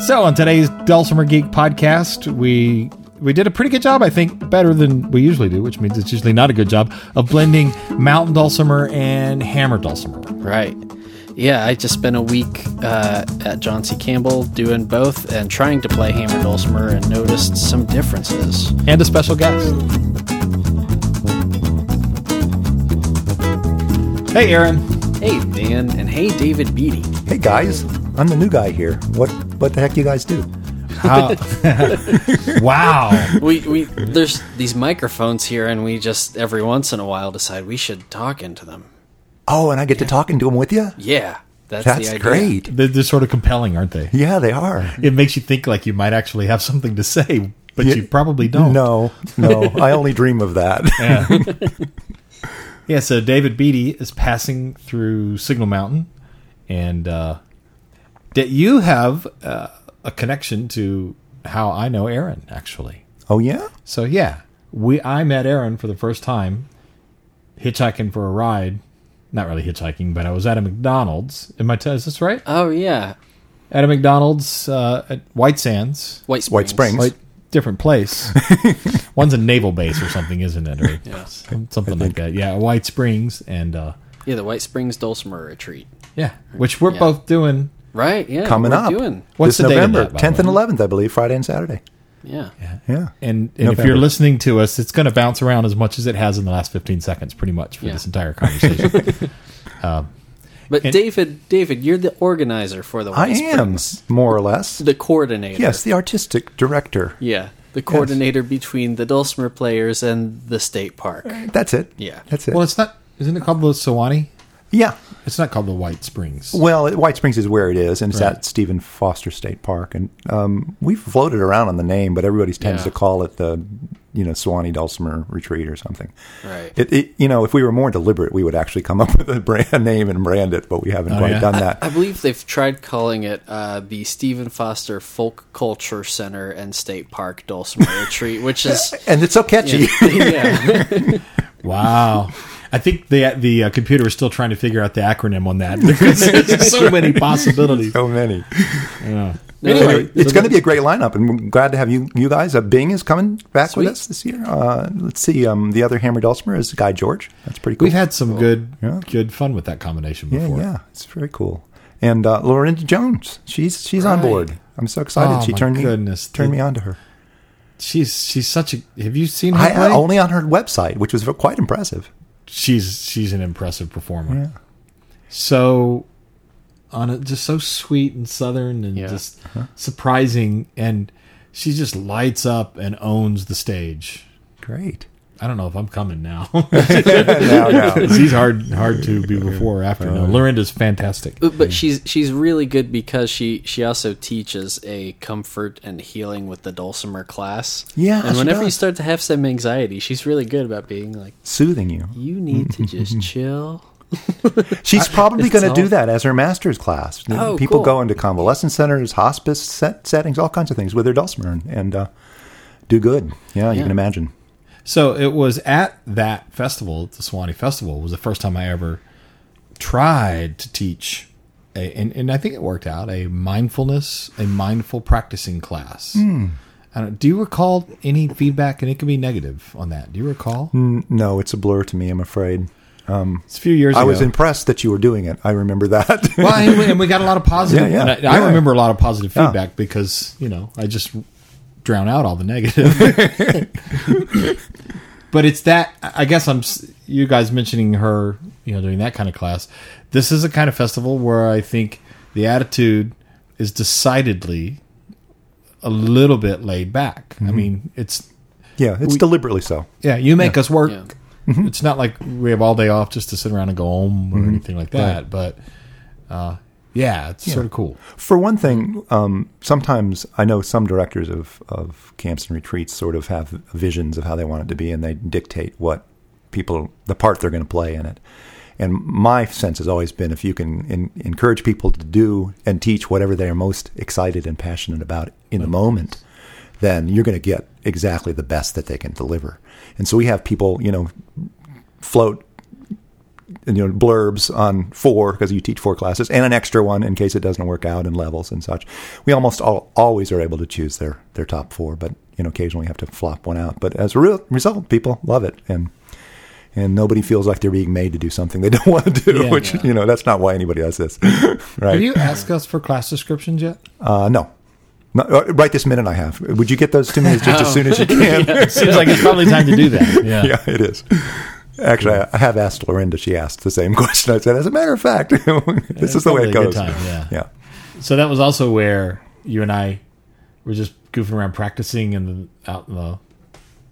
So on today's Dulcimer Geek podcast, we we did a pretty good job, I think, better than we usually do, which means it's usually not a good job of blending mountain dulcimer and hammer dulcimer. Right. Yeah, I just spent a week uh, at John C. Campbell doing both and trying to play hammer dulcimer and noticed some differences. And a special guest. Hey, Aaron. Hey, Dan, and hey, David Beede. Hey guys, I'm the new guy here. What what the heck you guys do? How- wow. We we there's these microphones here, and we just every once in a while decide we should talk into them. Oh, and I get to talking to them with you. Yeah, that's, That's the idea. great. They're, they're sort of compelling, aren't they? Yeah, they are. It makes you think like you might actually have something to say, but Yeah. you probably don't. No, no, I only dream of that. Yeah. yeah, so David Beede is passing through Signal Mountain, and uh, that you have uh, a connection to how I know Aaron, actually. Oh yeah, So yeah, we I met Aaron for the first time hitchhiking for a ride. Not really hitchhiking, but I was at a McDonald's. Am I? T- is this right? Oh yeah, At a McDonald's uh, at White Sands. White Springs. White Springs. Like different place. One's a naval base or something, isn't it? Or Yeah. something like that. Yeah, White Springs and uh, Yeah, the White Springs Dulcimer Retreat. yeah, which we're Yeah. both doing. Right. Yeah. coming up Doing. What's this the date November, that, 10th and 11th, I believe, Friday and Saturday. Yeah. Yeah, And, and if you're listening to us, it's going to bounce around as much as it has in the last 15 seconds, pretty much for Yeah. this entire conversation. Um, but And- David, David, you're the organizer for the White I am Springs. more or less. The coordinator. Yes, the artistic director. Yeah. The coordinator between the Dulcimer players and the state park. That's it. Yeah. that's it. well, it's not. Isn't it called the Sewanee? yeah. It's not called the White Springs. Well, White Springs is where it is, and it's Right. at Stephen Foster State Park. And um, we've floated around on the name, but everybody tends Yeah. to call it the, you know, Swanee Dulcimer Retreat or something. Right. It, it, you know, if we were more deliberate, we would actually come up with a brand name and brand it, but we haven't Oh, quite yeah? done that. I believe they've tried calling it uh, the Stephen Foster Folk Culture Center and State Park Dulcimer Retreat, which is and it's so catchy. yeah, Wow. I think the the uh, computer is still trying to figure out the acronym on that because there's so many possibilities. so many. Yeah. Anyway, it's going to be a great lineup, and we're glad to have you. You guys, uh, Bing is coming back Sweet. with us this year. Uh, let's see. Um, the other Hammer Dulcimer is Guy George. That's pretty cool. We've had some good Yeah. good fun with that combination before. yeah, it's very cool. And uh, Lorinda Jones, she's she's on board. I'm so excited. Oh, she my turned goodness. me turned The- me on to her. She's she's such a. Have you seen her I, play? I only on her website, which was quite impressive. She's she's an impressive performer. Yeah. So on a, just so sweet and southern and Yeah. just Uh-huh. surprising and she just lights up and owns the stage. Great. I don't know if I'm coming now. now, now. He's hard hard to be before or after. No, Lorinda's fantastic. but, but she's she's really good because she she also teaches a comfort and healing with the Dulcimer class. Yeah, and she whenever you start to have some anxiety, she's really good about being like, Soothing you. you need to just chill. She's probably going to do that as her master's class. Oh, People cool. go into convalescent centers, hospice set, settings, all kinds of things with their dulcimer and, and uh, do good. Yeah, you can imagine. So it was at that festival, the Swanee Festival, was the first time I ever tried to teach, a, and, and I think it worked out, a mindfulness, a mindful practicing class. Hmm. Don't, do you recall any feedback? And it can be negative on that. Do you recall? No, it's a blur to me, I'm afraid. Um, it's a few years I ago. was impressed that you were doing it. I remember that. well, and we, and we got a lot of positive. Yeah, yeah, and I, I remember a lot of positive Yeah. feedback because you know I just drown out all the negative. but it's that I guess I'm you guys mentioning her, you know, doing that kind of class. This is a kind of festival where I think the attitude is decidedly a little bit laid back. Mm-hmm. I mean, it's yeah, it's We- deliberately so. yeah, you make us work. Yeah. It's not like we have all day off just to sit around and go home or Mm-hmm. anything like that. But uh, yeah, it's sort of cool. For one thing, um, sometimes I know some directors of, of camps and retreats sort of have visions of how they want it to be, and they dictate what people, the part they're going to play in it. And my sense has always been if you can in, encourage people to do and teach whatever they are most excited and passionate about in the moment, then you're going to get exactly the best that they can deliver. And so we have people, you know, float you know blurbs on four because you teach four classes and an extra one in case it doesn't work out in levels and such. We almost all, always are able to choose their their top four, but you know occasionally have to flop one out. But as a real result, people love it and. And nobody feels like they're being made to do something they don't want to do, Yeah. which you know that's not why anybody does this, right? Have you asked us for class descriptions yet? Uh, no. No, uh, right this minute I have. Would you get those to me just as soon as you can? it Seems like it's probably time to do that. Yeah. yeah, it is. Actually, I, I have asked Lorinda. She asked the same question. I said, as a matter of fact, this is the way probably it a good goes. time, yeah. yeah. So that was also where you and I were just goofing around practicing in the out in the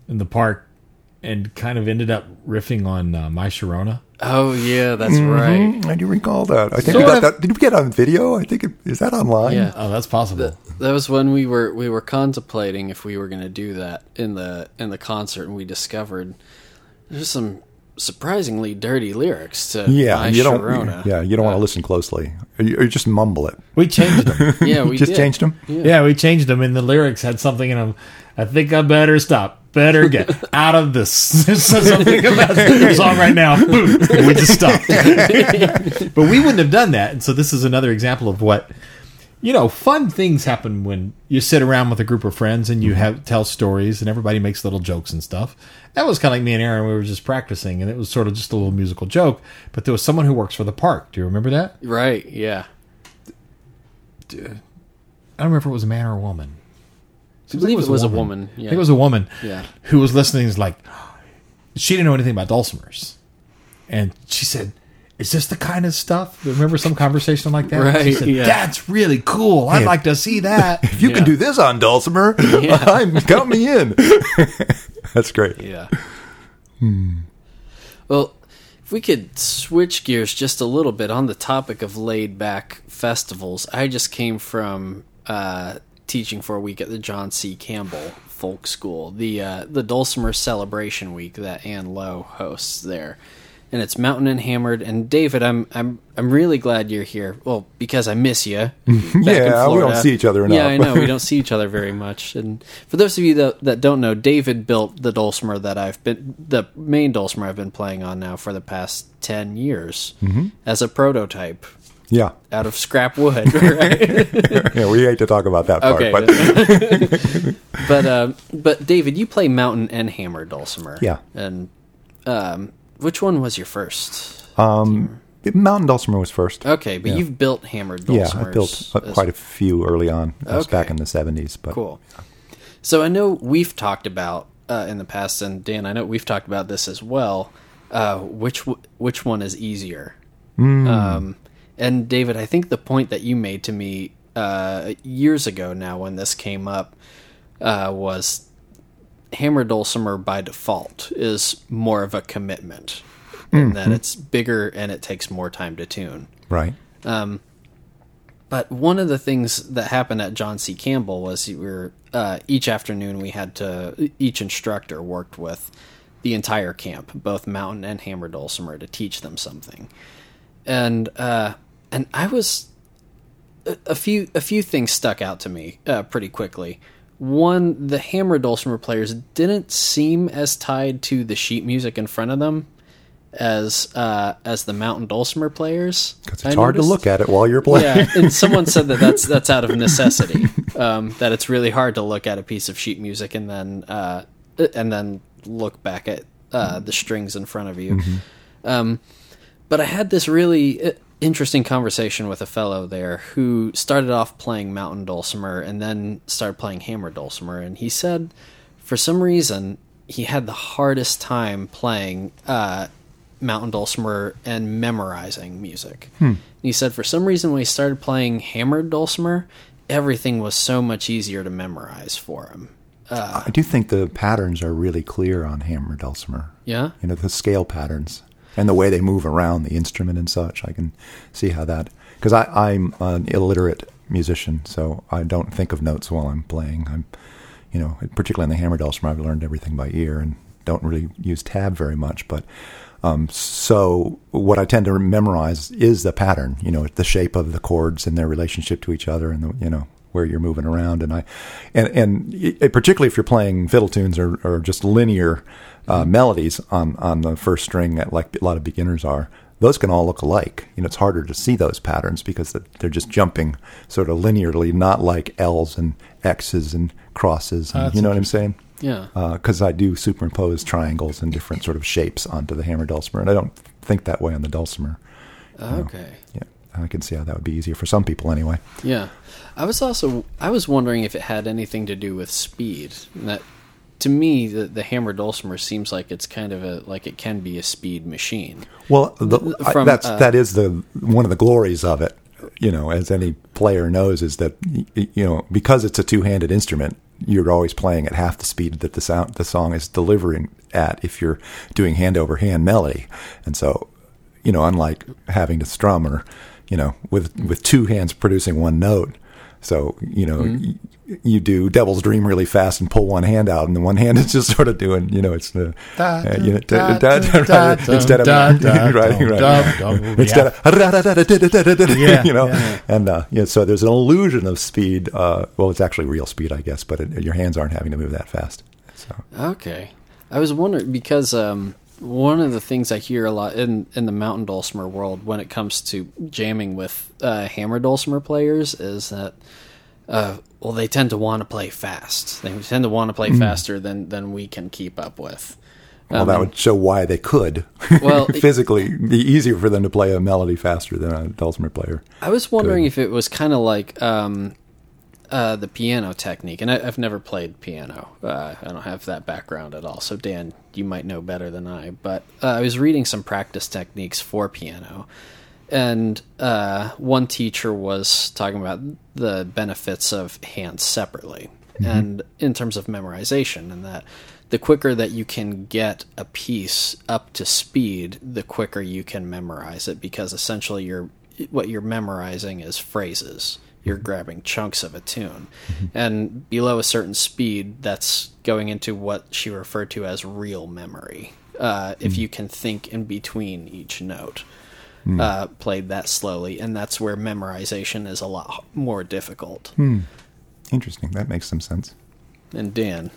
in the park, and kind of ended up riffing on uh, My Sharona. Oh yeah, that's right. Mhm, I do recall that. I think Sort that, of. that, did we get on video? I think it, is that online? Yeah. Oh, that's possible. That was when we were we were contemplating if we were going to do that in the in the concert, and we discovered there's some surprisingly dirty lyrics to Yeah, My you don't. Sharona. Yeah, you don't want to listen closely, or you, or you just mumble it. we changed them. Yeah, we just did. changed them. yeah, we changed them, and the lyrics had something in them. I think I better stop. Better get out of this. It says something about the song right now. Boom. We just stopped. but we wouldn't have done that. And so this is another example of what you know, fun things happen when you sit around with a group of friends and you mm-hmm. have tell stories and everybody makes little jokes and stuff. That was kind of like me and Aaron. We were just practicing and it was sort of just a little musical joke. But there was someone who works for the park. Do you remember that? Right? Yeah. I don't remember if it was a man or a woman. I believe it was a woman. I Yeah. think it was a woman Yeah. who was listening. Is like, she didn't know anything about dulcimers, and she said, "Is this the kind of stuff?" Remember some conversation like that? She Right, said, yeah. That's really cool. I'd Hey. like to see that. If you can do this on dulcimer, I'm count me in. That's great. Yeah. Well, if we could switch gears just a little bit on the topic of laid back festivals, I just came from uh, teaching for a week at the John C. Campbell Folk School, the uh, the Dulcimer Celebration Week that Anne Lough hosts there. And it's Mountain and Hammered. And David, I'm I'm I'm really glad you're here. Well, because I miss you. Yeah, we don't see each other enough. Yeah. I know we don't see each other very much. And for those of you that, that don't know, David built the dulcimer that I've been the main dulcimer I've been playing on now for the past ten years Mm-hmm. as a prototype Yeah, out of scrap wood. Right? yeah. We hate to talk about that part, okay, but but uh, but David, you play mountain and hammer dulcimer. Yeah. and um, which one was your first? um, Mountain Dulcimer was first. Okay, but Yeah. you've built hammered Dulcimers. yeah. I built uh, quite a few early on. That was Okay. back in the seventies, but Cool. So I know we've talked about uh, in the past, and Dan, I know we've talked about this as well. Uh, which w- which one is easier? Um, and David, I think the point that you made to me uh, years ago now, when this came up, uh, was hammer dulcimer by default is more of a commitment, in that it's bigger and it takes more time to tune. right. But one of the things that happened at John C. Campbell was we were uh, each afternoon we had to each instructor worked with the entire camp, both mountain and hammer dulcimer, to teach them something, and uh, and I was a, a few a few things stuck out to me uh, pretty quickly. One, the hammer dulcimer players didn't seem as tied to the sheet music in front of them as uh, as the mountain dulcimer players. Because I it's hard to look at it while you're playing. Yeah, and someone said that that's that's out of necessity. Um, that it's really hard to look at a piece of sheet music and then uh, and then look back at uh, the strings in front of you. Um, but I had this really uh, interesting conversation with a fellow there who started off playing mountain dulcimer and then started playing hammer dulcimer, and he said for some reason he had the hardest time playing uh, mountain dulcimer and memorizing music. He said for some reason when he started playing hammer dulcimer, everything was so much easier to memorize for him. I do think the patterns are really clear on hammer dulcimer. Yeah. You know, the scale patterns and the way they move around the instrument and such. I can see how that because I'm an illiterate musician, so I don't think of notes while I'm playing. I'm, you know, particularly in the hammer dulcimer, I've learned everything by ear and don't really use tab very much. But um, so what I tend to memorize is the pattern. You know, the shape of the chords and their relationship to each other, and the you know where you're moving around. And I, and and particularly if you're playing fiddle tunes or, or just linear uh, melodies on on the first string, like a lot of beginners are, those can all look alike. You know, it's harder to see those patterns because they're just jumping sort of linearly, not like L's and X's and crosses. And, you know what I'm saying? Yeah. Because I do superimpose triangles and different sort of shapes onto the hammer dulcimer, and I don't think that way on the dulcimer. Okay. Yeah, I can see how that would be easier for some people anyway. Yeah. I was also I was wondering if it had anything to do with speed. That to me the the hammer dulcimer seems like it's kind of a like it can be a speed machine. Well, the, I- that's uh, that is the one of the glories of it. You know, as any player knows, is that you know because it's a two-handed instrument, you're always playing at half the speed that the sound the song is delivering at. If you're doing hand over hand melody, and so you know, unlike having to strum or you know with with two hands producing one note. So you know, Mm-hmm. y- you do Devil's Dream really fast and pull one hand out, and the one hand is just sort of doing, you know, it's the instead of right, right, instead of you know, and uh, yeah, so there's an illusion of speed. Uh, well, it's actually real speed, I guess, but it, your hands aren't having to move that fast. So Okay. I was wondering because um, one of the things I hear a lot in, in the mountain dulcimer world when it comes to jamming with uh, hammer dulcimer players is that uh, well they tend to want to play fast. They tend to want to play faster than than we can keep up with. well, Um, that would show why they could. Well, it- physically, be easier for them to play a melody faster than a dulcimer player. I was wondering Good. if it was kind of like um, uh, the piano technique, and I, I've never played piano. Uh, I don't have that background at all. So Dan, you might know better than I. But uh, I was reading some practice techniques for piano, and uh, one teacher was talking about the benefits of hands separately, and in terms of memorization, and that the quicker that you can get a piece up to speed, the quicker you can memorize it, because essentially you're what you're memorizing is phrases. You're grabbing chunks of a tune. And below a certain speed, that's going into what she referred to as real memory. Uh, if you can think in between each note, uh, played that slowly. And that's where memorization is a lot more difficult. Interesting. That makes some sense. And Dan,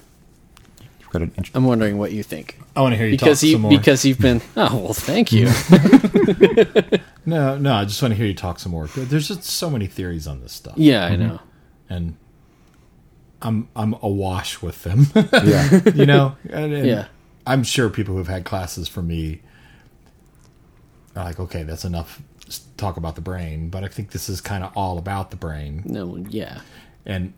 got an int- I'm wondering what you think. I want to hear you Because talk you some more. because you've been oh well thank you no, no, I just want to hear you talk some more. There's just so many theories on this stuff, yeah I mm-hmm. know and I'm I'm awash with them. yeah. you know, and, and Yeah. I'm sure people who've had classes from me are like, okay, that's enough talk about the brain, but I think this is kind of all about the brain, no yeah and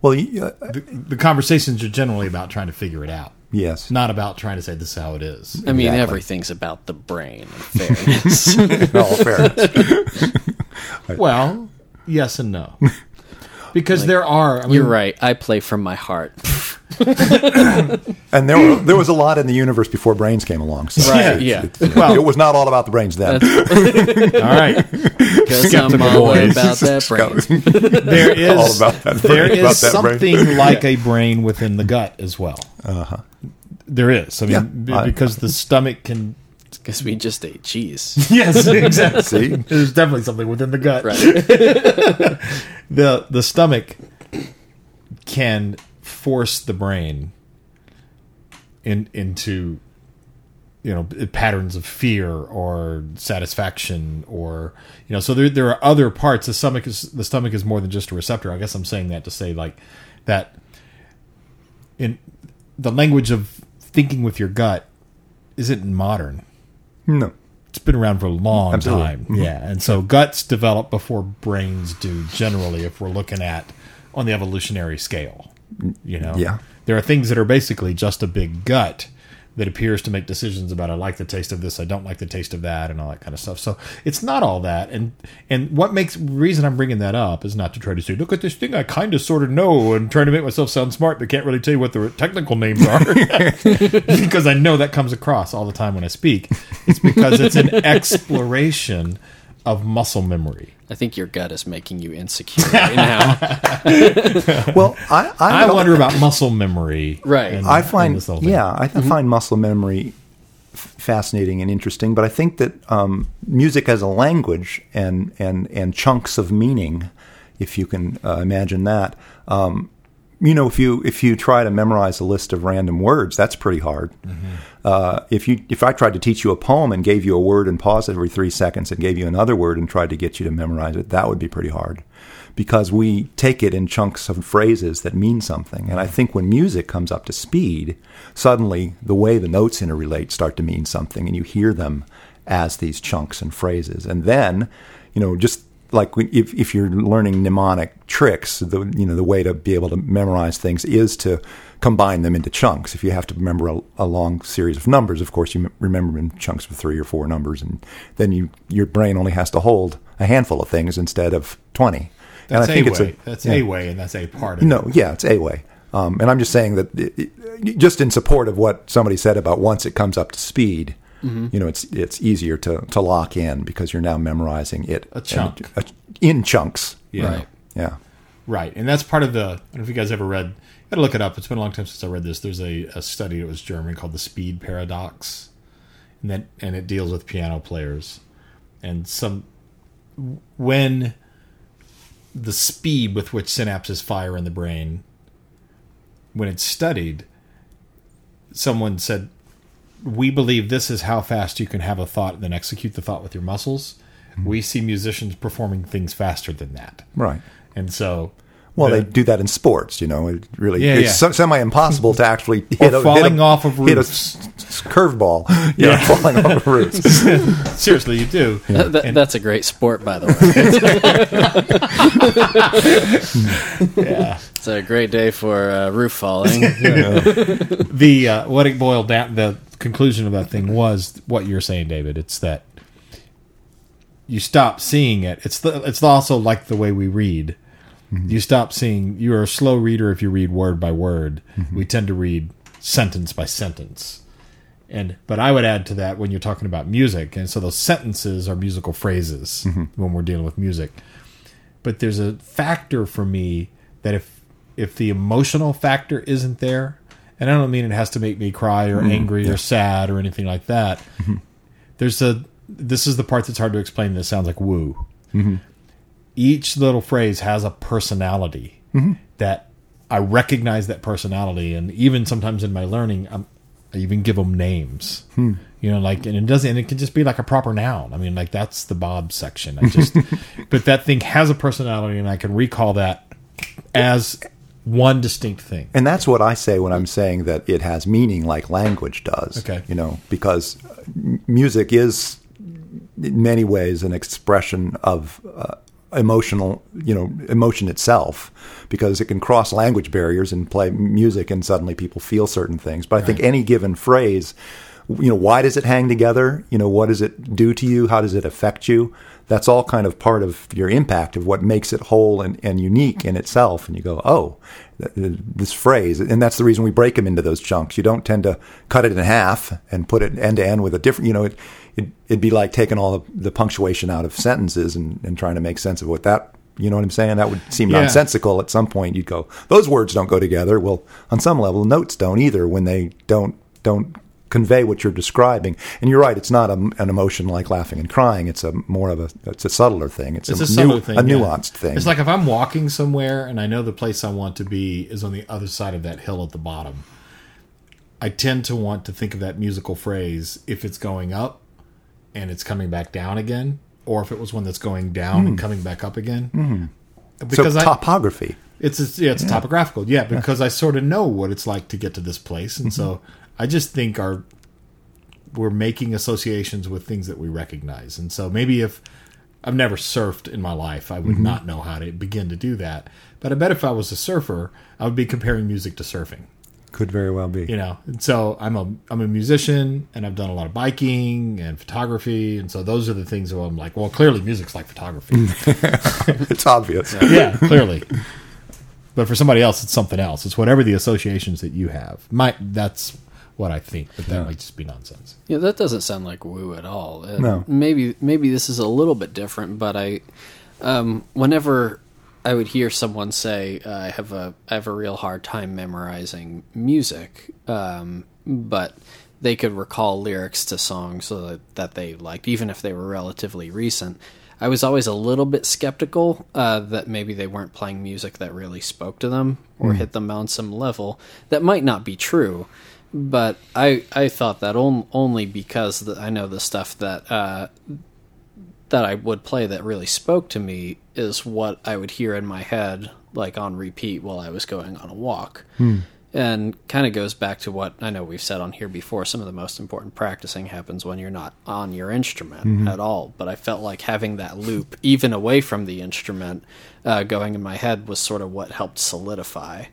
Well, uh, the, the conversations are generally about trying to figure it out, yes. not about trying to say this is how it is. I mean Exactly. everything's about the brain in fairness No, fair. Well, yes and no, because there are. I mean, you're right I play from my heart And there, were, there was a lot in the universe before brains came along. So Right, it's- yeah. it's- Well- it was not all about the brains then. All right, because I'm all boys. about that brain there is All about that there brain, about is that brain. something like a brain within the gut as well. Uh-huh. There is. I mean, Yeah, b- I- because the stomach can. because we just ate cheese Yes, exactly. See? There's definitely something within the gut. right The the stomach can force the brain in into you know patterns of fear or satisfaction or you know so there there are other parts the stomach is the stomach is more than just a receptor i guess i'm saying that to say like that in the language of thinking with your gut isn't modern no. it's been around for a long Absolutely. time. Mm-hmm. Yeah, and so guts develop before brains do. Generally, if we're looking at on the evolutionary scale, you know, Yeah. there are things that are basically just a big gut that appears to make decisions about I like the taste of this, I don't like the taste of that, and all that kind of stuff. So it's not all that. And and what makes reason I'm bringing that up is not to try to say, look at this thing I kind of sort of know, and trying to make myself sound smart, but can't really tell you what the technical names are because I know that comes across all the time when I speak. It's because it's an exploration of muscle memory. I think your gut is making you insecure right now Well, I, I, I wonder about muscle memory. Right. and- I find, this whole thing. yeah, I find muscle memory f- fascinating and interesting. But I think that um, music as a language and and and chunks of meaning, if you can uh, imagine that, um, you know, if you if you try to memorize a list of random words, that's pretty hard. Uh, if you if I tried to teach you a poem and gave you a word and paused every three seconds and gave you another word and tried to get you to memorize it, that would be pretty hard because we take it in chunks of phrases that mean something. And I think when music comes up to speed, suddenly the way the notes interrelate start to mean something, and you hear them as these chunks and phrases. And then, you know, just like if, if you're learning mnemonic tricks, the you know the way to be able to memorize things is to combine them into chunks. If you have to remember a, a long series of numbers, of course you m- remember in chunks of three or four numbers, and then you your brain only has to hold a handful of things instead of twenty. That's and I think a it's way. a that's yeah. a way, and that's a part of it. No, yeah, it's a way. Um, and I'm just saying that, it, it- just in support of what somebody said about once it comes up to speed, Mm-hmm. you know, it's it's easier to, to lock in because you're now memorizing it A chunk. in, in chunks. Yeah. Right. Yeah. Right, and that's part of the. I don't know if you guys ever read. Got to look it up. It's been a long time since I read this. There's a, a study that was German called the speed paradox, and that and it deals with piano players, and some when the speed with which synapses fire in the brain, when it's studied, someone said, "We believe this is how fast you can have a thought and then execute the thought with your muscles." We see musicians performing things faster than that. Right. And so, Well, the- they do that in sports, you know. It really, Yeah, it's yeah. semi impossible to actually hit a, falling hit a, off of hit a roofs. s- s- curveball. Yeah, falling off of roofs. seriously, you do. That- that- And- that's a great sport, by the way. yeah. It's a great day for uh, roof falling. The uh, what it boiled down, the conclusion of that thing was what you're saying, David. It's that you stop seeing it. It's the, it's also like the way we read. Mm-hmm. You stop seeing. You're a slow reader if you read word by word. Mm-hmm. We tend to read sentence by sentence. And but I would add to that when you're talking about music, and so those sentences are musical phrases mm-hmm. when we're dealing with music. But there's a factor for me that if if the emotional factor isn't there, and I don't mean it has to make me cry or mm-hmm. angry or sad or anything like that. Mm-hmm. There's a this is the part that's hard to explain. That sounds like woo. Mm-hmm. Each little phrase has a personality that I recognize that personality, and even sometimes in my learning, I'm, I even give them names. Hmm. You know, like, and it doesn't, and it can just be like a proper noun. I mean, like that's the Bob section. I just, but that thing has a personality, and I can recall that as one distinct thing. And that's what I say when I'm saying that it has meaning like language does. Okay. You know, because music is in many ways an expression of uh, emotional, you know, emotion itself because it can cross language barriers and play music and suddenly people feel certain things. But I think any given phrase, you know, why does it hang together? You know, what does it do to you? How does it affect you? That's all kind of part of your impact of what makes it whole and, and unique in itself. And you go, oh, th- th- this phrase, and that's the reason we break them into those chunks. You don't tend to cut it in half and put it end to end with a different, you know, it, it, it'd be like taking all the, the punctuation out of sentences and, and trying to make sense of what that, you know what I'm saying? That would seem Yeah. nonsensical at some point. You'd go, those words don't go together. Well, on some level, notes don't either when they don't, don't convey what you're describing. And you're right, it's not a, an emotion like laughing and crying. It's a more of a, it's a subtler thing. It's, It's a, a nu- thing, a yeah. nuanced thing. It's like if I'm walking somewhere and I know the place I want to be is on the other side of that hill at the bottom. I tend to want to think of that musical phrase if it's going up and it's coming back down again, or if it was one that's going down and coming back up again. Hmm. so Because I, topography. it's a, yeah, it's topographical. Yeah, because I sort of know what it's like to get to this place, and so I just think our we're making associations with things that we recognize, and so maybe if I've never surfed in my life, I would mm-hmm. not know how to begin to do that. But I bet if I was a surfer, I would be comparing music to surfing. Could very well be. You know, and so I'm a I'm a musician, and I've done a lot of biking and photography, and so those are the things where I'm like, well, clearly music's like photography. it's obvious. yeah, clearly. But for somebody else, it's something else. It's whatever the associations that you have. My that's what I think, but that might just be nonsense. Yeah, that doesn't sound like woo at all. Uh, No. Maybe maybe this is a little bit different, but I, um, whenever I would hear someone say, uh, "I have a I have a real hard time memorizing music," um, but they could recall lyrics to songs that, that they liked, even if they were relatively recent. I was always a little bit skeptical uh, that maybe they weren't playing music that really spoke to them or hit them on some level. That might not be true, but I I thought that on, only because the, I know the stuff that uh, that I would play that really spoke to me is what I would hear in my head like on repeat while I was going on a walk. And kind of goes back to what I know we've said on here before. Some of the most important practicing happens when you're not on your instrument at all. But I felt like having that loop, even away from the instrument, uh, going in my head was sort of what helped solidify.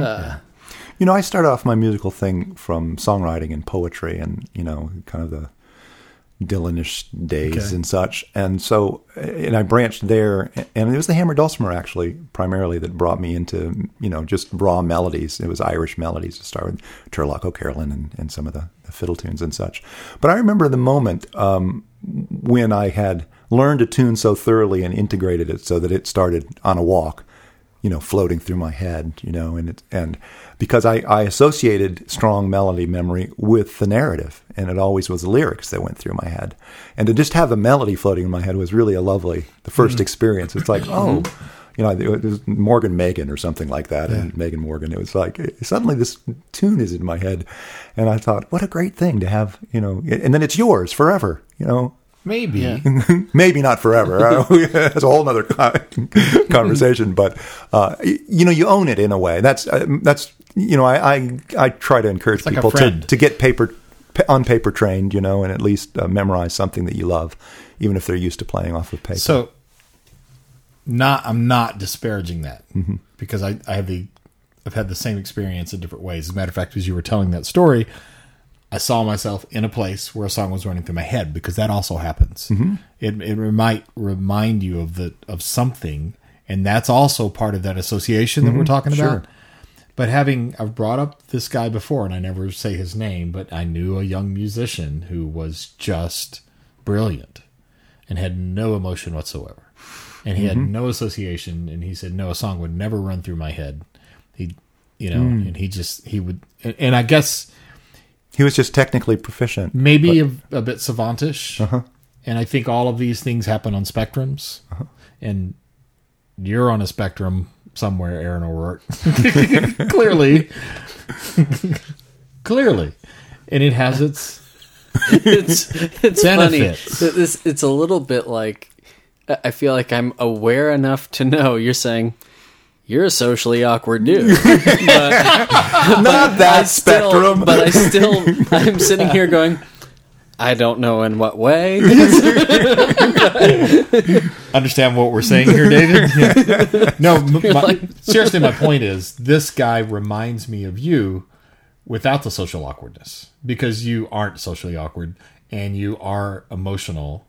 Uh, You know, I start off my musical thing from songwriting and poetry and, you know, kind of the Dylanish days Okay. and such. And so, and I branched there, and it was the hammer dulcimer actually, primarily, that brought me into, you know, just raw melodies. It was Irish melodies to start with, Turlough O'Carolan and, and some of the, the fiddle tunes and such. But I remember the moment um, when I had learned a tune so thoroughly and integrated it so that it started on a walk you know, floating through my head, you know, and it, and because I, I associated strong melody memory with the narrative, and it always was the lyrics that went through my head, and to just have the melody floating in my head was really a lovely the 1st hmm. experience. It's like, oh, hmm. you know, it was Morgan Magan or something like that, and Megan Morgan. It was like suddenly this tune is in my head, and I thought, what a great thing to have, you know, and then it's yours forever, you know. Maybe. Yeah. Maybe not forever. That's a whole other conversation. But uh, you know, you own it in a way. That's uh, that's you know, I I, I try to encourage like a people to to get paper on paper trained, you know, and at least uh, memorize something that you love, even if they're used to playing off of paper. So, not I'm not disparaging that Mm-hmm. because I, I have the I've had the same experience in different ways. As a matter of fact, as you were telling that story, I saw myself in a place where a song was running through my head because that also happens. Mm-hmm. It it might remind you of the of something, and that's also part of that association that we're talking about. Mm-hmm. Sure. But having I've brought up this guy before, and I never say his name, but I knew a young musician who was just brilliant and had no emotion whatsoever. And he had no association. And he said, no, a song would never run through my head. He, you know, and he just, he would, and, and I guess he was just technically proficient. maybe a, a bit savantish. Uh-huh. And I think all of these things happen on spectrums. Uh-huh. And you're on a spectrum somewhere, Aaron O'Rourke. Clearly. Clearly. And it has its it's it's Benefits. funny. This it's a little bit like I I feel like I'm aware enough to know you're saying you're a socially awkward dude. Not that I still, spectrum. but I still I'm sitting here going I don't know in what way. understand what we're saying here, David? Yeah. No, my, like- seriously, my point is this guy reminds me of you without the social awkwardness because you aren't socially awkward and you are emotional.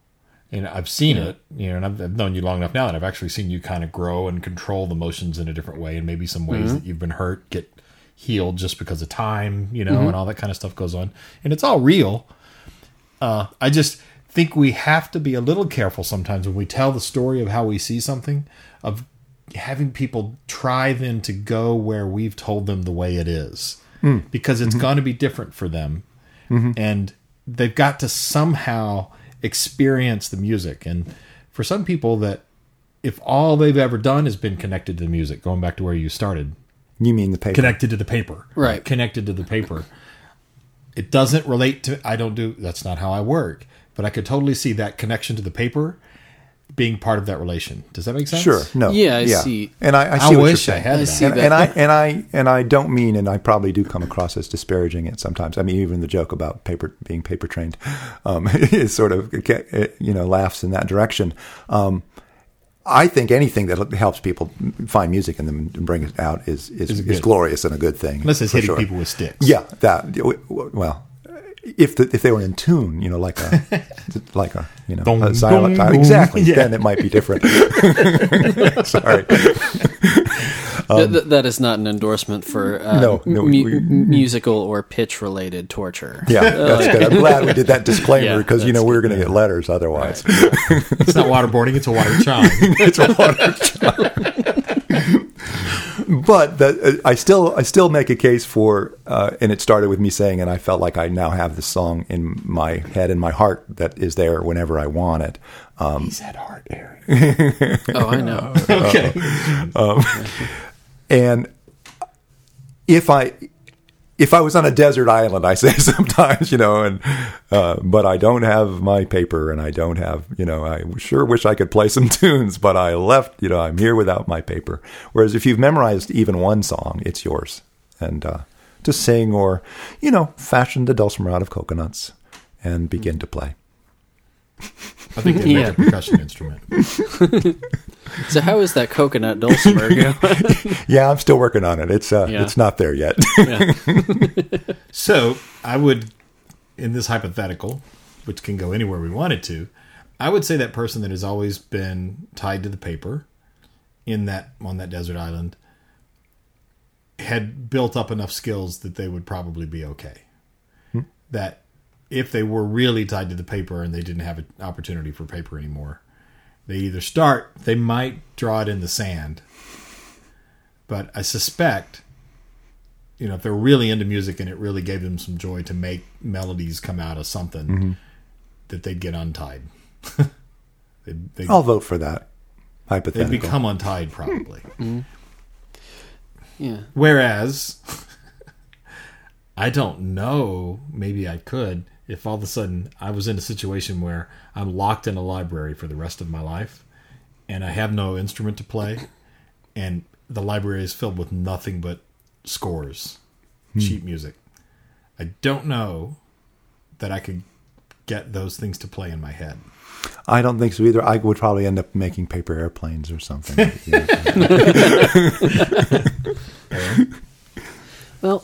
And I've seen it, you know, and I've, I've known you long enough now that I've actually seen you kind of grow and control the emotions in a different way, and maybe some ways mm-hmm. that you've been hurt get healed just because of time, you know, mm-hmm. and all that kind of stuff goes on, and it's all real. Uh, I just think we have to be a little careful sometimes when we tell the story of how we see something, of having people try then to go where we've told them the way it is, mm. because it's mm-hmm. going to be different for them, and they've got to somehow experience the music. And for some people, that if all they've ever done has been connected to the music, going back to where you started, You mean the paper? connected to the paper Right. connected to the paper it doesn't relate to i don't do that's not how i work but i could totally see that connection to the paper being part of that relation does that make sense Sure. No. Yeah, I see. And I, I i, see what wish you're i had I see and, that. and I and I and I don't mean, and I probably do come across as disparaging it sometimes. I mean, even the joke about paper being paper trained um, is sort of you know laughs in that direction. Um, I think anything that helps people find music in them and bring it out is is, Is is, glorious and a good thing. unless it's hitting sure. people with sticks Yeah, that well. If the, if they were in tune, you know, like a like a you know Dong, a xylophone, dong, dong. exactly. Yeah. Then it might be different. Sorry. Th- th- that is not an endorsement for uh, Um, No, no, mu- we- musical or pitch related torture. Yeah, that's good. I'm glad we did that disclaimer Yeah, because you know that's we were going to get letters otherwise. it's not waterboarding it's a water chime it's a water but the, uh, I still I still make a case for, uh, and it started with me saying, and I felt like I now have this song in my head and my heart that is there whenever I want it. Um, He's had heart, Aaron. Oh, I know. Okay. and if I if I was on a desert island, I say sometimes, you know, and uh, but I don't have my paper, and I don't have, you know, I sure wish I could play some tunes, but I left, you know, I'm here without my paper. Whereas if you've memorized even one song, it's yours, and uh, to sing or, you know, fashion the dulcimer out of coconuts and begin to play. I think they Yeah. make a percussion instrument. So how is that coconut dulcimer going? Yeah, I'm still working on it. It's uh, Yeah. it's not there yet. yeah. So I would, in this hypothetical, which can go anywhere we want it to, I would say that person that has always been tied to the paper in that on that desert island had built up enough skills that they would probably be okay. That if they were really tied to the paper and they didn't have an opportunity for paper anymore, they either start, they might draw it in the sand. But I suspect you know, if they're really into music and it really gave them some joy to make melodies come out of something, mm-hmm. that they'd get untied. they'd, they'd, I'll vote for that. Hypothetically. They'd become untied probably. Mm-hmm. Yeah. Whereas, I don't know, maybe I could, if all of a sudden I was in a situation where I'm locked in a library for the rest of my life and I have no instrument to play and the library is filled with nothing but scores, hmm. cheap music. I don't know that I could get those things to play in my head. I don't think so either. I would probably end up making paper airplanes or something. Well,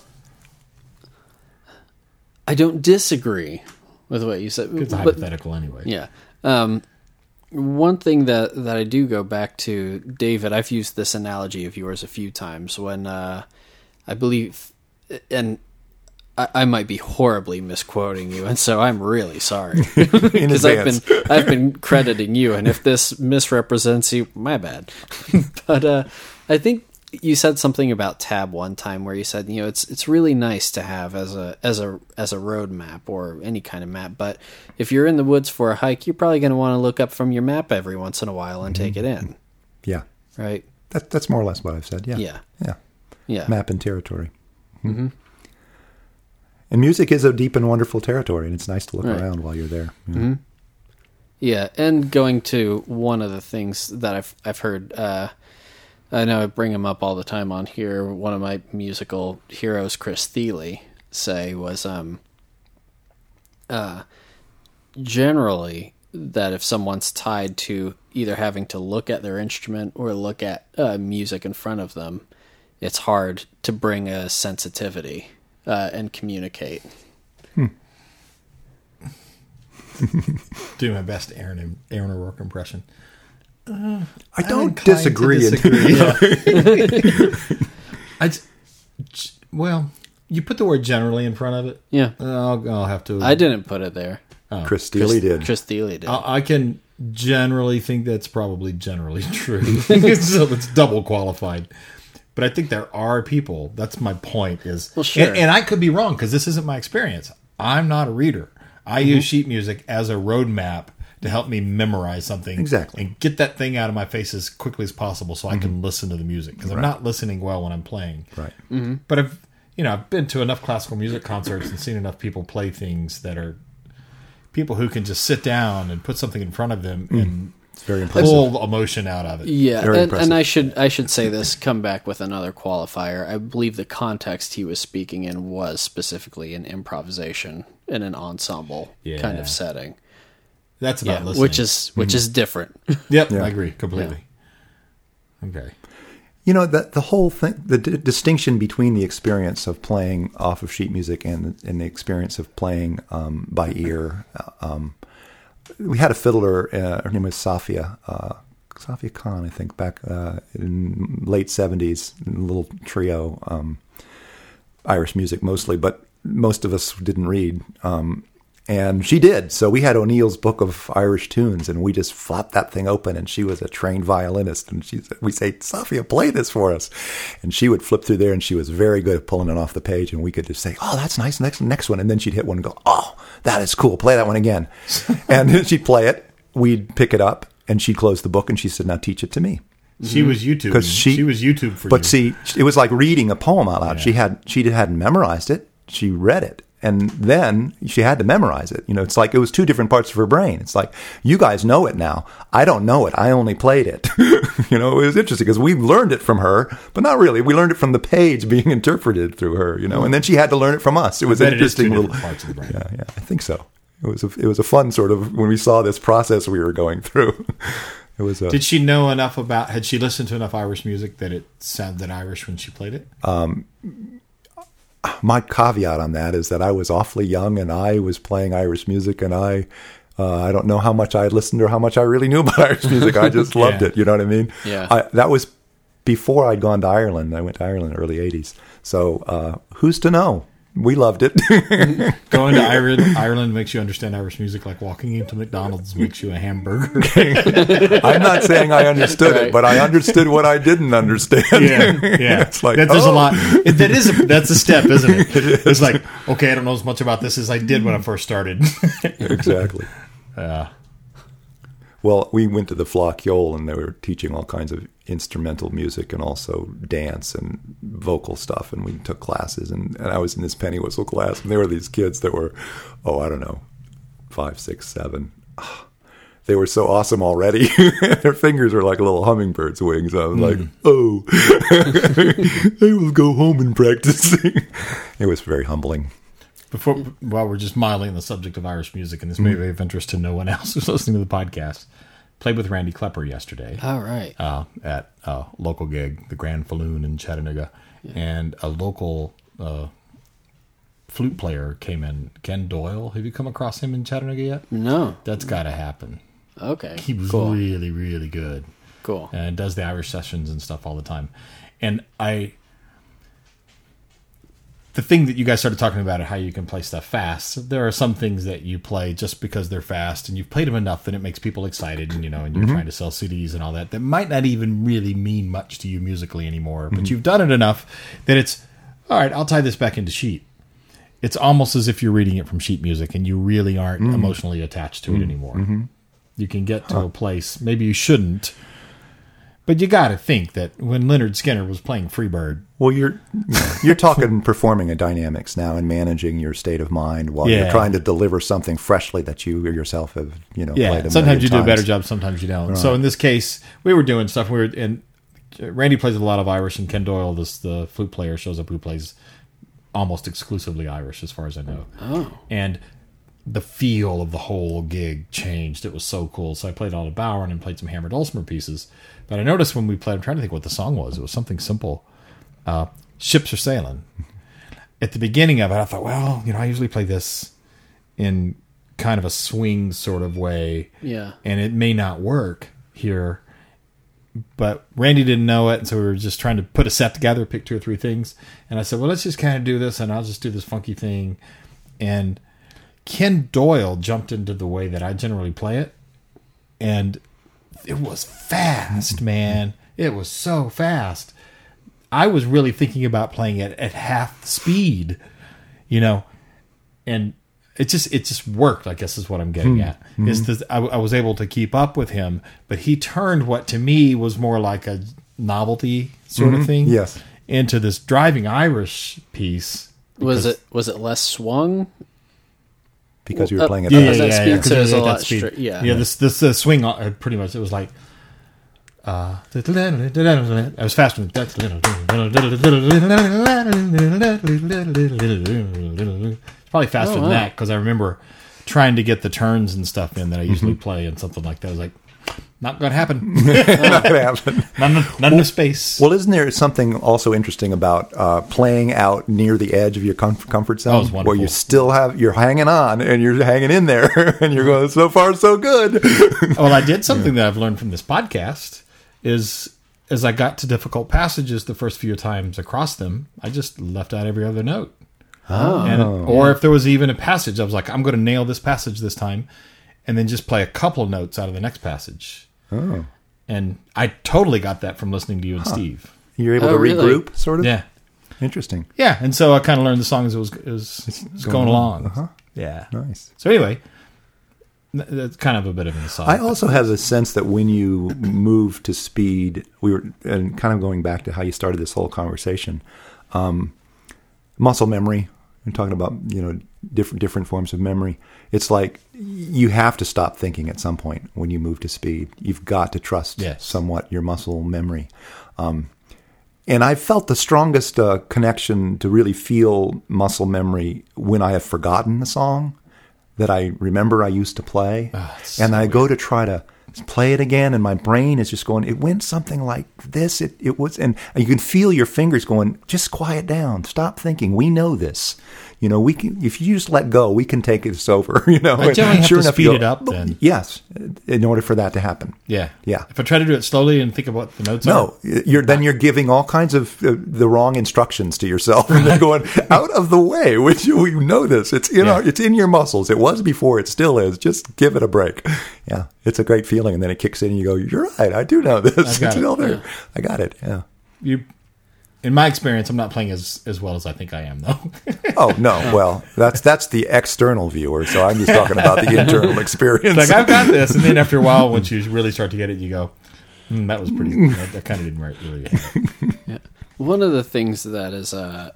I don't disagree with what you said. It's but- hypothetical anyway. Yeah. Um, one thing that, that I do go back to, David, I've used this analogy of yours a few times when uh, I believe, and I, I might be horribly misquoting you, and so I'm really sorry because I've been I've been crediting you, and if this misrepresents you, my bad. but uh, I think you said something about tab one time where you said you know it's it's really nice to have as a as a as a road map or any kind of map but if you're in the woods for a hike you're probably going to want to look up from your map every once in a while and take it in yeah. right That, that's more or less what I've said. Yeah. yeah Yeah. yeah Map and territory. Mm-hmm. And music is a deep and wonderful territory, and it's nice to look Right. around while you're there. Yeah. Yeah, and going to one of the things that I've I've heard, uh, I know I bring him up all the time on here. One of my musical heroes, Chris Thile, say was um, uh, generally that if someone's tied to either having to look at their instrument or look at uh, music in front of them, it's hard to bring a sensitivity uh, and communicate. Do my best Aaron Aaron O'Rourke impression. I I'm don't inclined to disagree. disagree, yeah. I j- j- well, you put the word generally in front of it. Yeah, I'll, I'll have to. I didn't put it there. Chris Steele did. Chris Thile did. I, I can generally think that's probably generally true. so it's double qualified. But I think there are people. That's my point. Is Well, sure. and, and I could be wrong because this isn't my experience. I'm not a reader. I Mm-hmm. use sheet music as a roadmap to help me memorize something Exactly. and get that thing out of my face as quickly as possible so I can mm-hmm. listen to the music because I'm not listening well when I'm playing. Right. Mm-hmm. But I've you know I've been to enough classical music concerts and seen enough people play things that are people who can just sit down and put something in front of them mm. and It's very impressive. pull emotion out of it. Yeah, Very and, and I should I should say this. Come back with another qualifier. I believe the context he was speaking in was specifically an improvisation in an ensemble kind of setting. That's about Yeah, listening. which is which is different. yep, Yeah. I agree completely. Okay. You know that the whole thing, the d- distinction between the experience of playing off of sheet music and and the experience of playing um, by ear. uh, Um, we had a fiddler. Uh, her name was Safia. Uh, Safia Khan, I think, back uh, in late seventies, little trio, um, Irish music mostly, but most of us didn't read. Um, And she did. So we had O'Neill's book of Irish tunes, and we just flapped that thing open. And she was a trained violinist, and she said, we say, Sophia, play this for us. And she would flip through there, and she was very good at pulling it off the page. And we could just say, "Oh, that's nice, next next one." And then she'd hit one and go, "Oh, that is cool. Play that one again." and she'd play it. We'd pick it up, and she'd close the book, and she said, "Now teach it to me." She mm-hmm. was YouTube 'Cause she- she was YouTube for you. But you. see, it was like reading a poem out loud. She had she hadn't memorized it. She read it, and then she had to memorize it. You know, it's like it was two different parts of her brain. It's like you guys know it now. I don't know it. I only played it. you know, it was interesting because we learned it from her, but not really. We learned it from the page being interpreted through her. You know, and then she had to learn it from us. It was an it is two interesting little parts of the brain. Yeah, yeah, I think so. It was a, it was a fun sort of when we saw this process we were going through. It was a, Did she know enough about? Had she listened to enough Irish music that it sounded Irish when she played it? Um, my caveat on that is that I was awfully young and I was playing Irish music and I uh, I don't know how much I listened or how much I really knew about Irish music. I just loved Yeah. it. You know what I mean? Yeah. I, that was before I'd gone to Ireland. I went to Ireland in the early '80s. So uh, who's to know? We loved it. Going to Ireland, Ireland makes you understand Irish music like walking into McDonald's makes you a hamburger. I'm not saying I understood Right. it, but I understood what I didn't understand. yeah, yeah. it's like that, there's oh. a lot. It, that is a, that's a step, isn't it? It's like okay, I don't know as much about this as I did when I first started. exactly. yeah. Well, we went to the Fleadh Cheoil and they were teaching all kinds of instrumental music and also dance and vocal stuff. And we took classes. And, and I was in this penny whistle class, and there were these kids that were, oh, I don't know, five, six, seven. Ah, They were so awesome already. Their fingers were like little hummingbird's wings. I was like, oh, I will go home and practice. it was very humbling. Before, while we're just mildly on the subject of Irish music, and this may be of interest to no one else who's listening to the podcast, played with Randy Klepper yesterday. All right. uh, at a local gig, the Grand Falloon in Chattanooga, and a local uh, flute player came in, Ken Doyle. Have you come across him in Chattanooga yet? No. That's got to happen. Okay. He was cool. really, really good, cool. and does the Irish sessions and stuff all the time. And I, the thing that you guys started talking about, how you can play stuff fast. There are some things that you play just because they're fast, and you've played them enough that it makes people excited, and you know, and you're mm-hmm. trying to sell CDs and all that. That might not even really mean much to you musically anymore, but mm-hmm. you've done it enough that it's all right. I'll tie this back into sheet. It's almost as if you're reading it from sheet music, and you really aren't mm. emotionally attached to it mm. anymore. Mm-hmm. You can get to a place maybe you shouldn't. But you got to think that when Lynyrd Skynyrd was playing Freebird, Well, you're you're talking performing a dynamics now and managing your state of mind while Yeah. you're trying to deliver something freshly that you yourself have you know yeah, played. A sometimes million you do a better job, sometimes you don't. So in this case, we were doing stuff. We were and Randy plays a lot of Irish, and Ken Doyle, this the flute player, shows up who plays almost exclusively Irish, as far as I know. Oh. and the feel of the whole gig changed. It was so cool. So I played all the Bowen and played some Hammer Dulcimer pieces. But I noticed when we played, I'm trying to think what the song was. It was something simple. Uh, Ships are sailing. At the beginning of it, I thought, well, you know, I usually play this in kind of a swing sort of way, Yeah. and it may not work here. But Randy didn't know it, and so we were just trying to put a set together, pick two or three things. And I said, well, let's just kind of do this, and I'll just do this funky thing. And Ken Doyle jumped into the way that I generally play it, and it was fast, man. It was so fast. I was really thinking about playing it at half speed, you know, and it just it just worked. I guess is what I'm getting hmm. at. Hmm. Is that I, I was able to keep up with him, but he turned what to me was more like a novelty sort of mm-hmm. thing, Yes. into this driving Irish piece. Was it was it less swung? Because you were Uh, playing it. Yeah, Because yeah, that yeah, speed yeah, 'cause says it was a at that speed. stra- yeah. yeah. This this uh, swing uh, pretty much it was like. Uh, I was fast. one. It's probably faster Oh, than that because I remember trying to get the turns and stuff in that I usually play and something like that. I was like, not going to happen. Not gonna happen. None, of- none of space. Well, isn't there something also interesting about uh, playing out near the edge of your comf- comfort zone, was where wonderful. you still have you're hanging on and you're hanging in there, and you're going so far so good. well, I did something that I've learned from this podcast is as I got to difficult passages the first few times across them, I just left out every other note. And, or if there was even a passage, I was like, I'm going to nail this passage this time, and then just play a couple of notes out of the next passage. Oh. And I totally got that from listening to you and Steve. You're able Oh, to really? regroup, sort of. Yeah, Interesting. yeah. And so I kind of learned the song as it was, it was, it was going, going along. along. Uh-huh. Yeah. Nice. So anyway, that's kind of a bit of an aside. I also have a sense that when you move to speed, we were and kind of going back to how you started this whole conversation, um, muscle memory. We're talking about you know different different forms of memory. It's like you have to stop thinking at some point when you move to speed. You've got to trust Yes. somewhat your muscle memory. Um, and I felt the strongest uh, connection to really feel muscle memory when I have forgotten a song that I remember I used to play, Ah, it's and so I go to try to play it again, and my brain is just going. It went something like this. It it was, and you can feel your fingers going. Just quiet down. Stop thinking. We know this. You know, we can. If you just let go, we can take this over. You know, I generally have to you speed it up then. Yes, in order for that to happen. yeah. Yeah. If I try to do it slowly and think about the notes are. No, you're then you're giving all kinds of uh, the wrong instructions to yourself, and then going out of the way. Which you, we know this. It's in Yeah. our, it's in your muscles. It was before. It still is. Just give it a break. Yeah, it's a great feeling, and then it kicks in, and you go, "You're right. I do know this. It's it. still there. Yeah. I got it. Yeah. You, in my experience, I'm not playing as, as well as I think I am, though. Oh no. Well, that's that's the external viewer. So I'm just talking about the internal experience. like, I've got this. And then after a while, once you really start to get it, you go, hmm, that was pretty, that, that kind of didn't right- really happen. One of the things that is uh,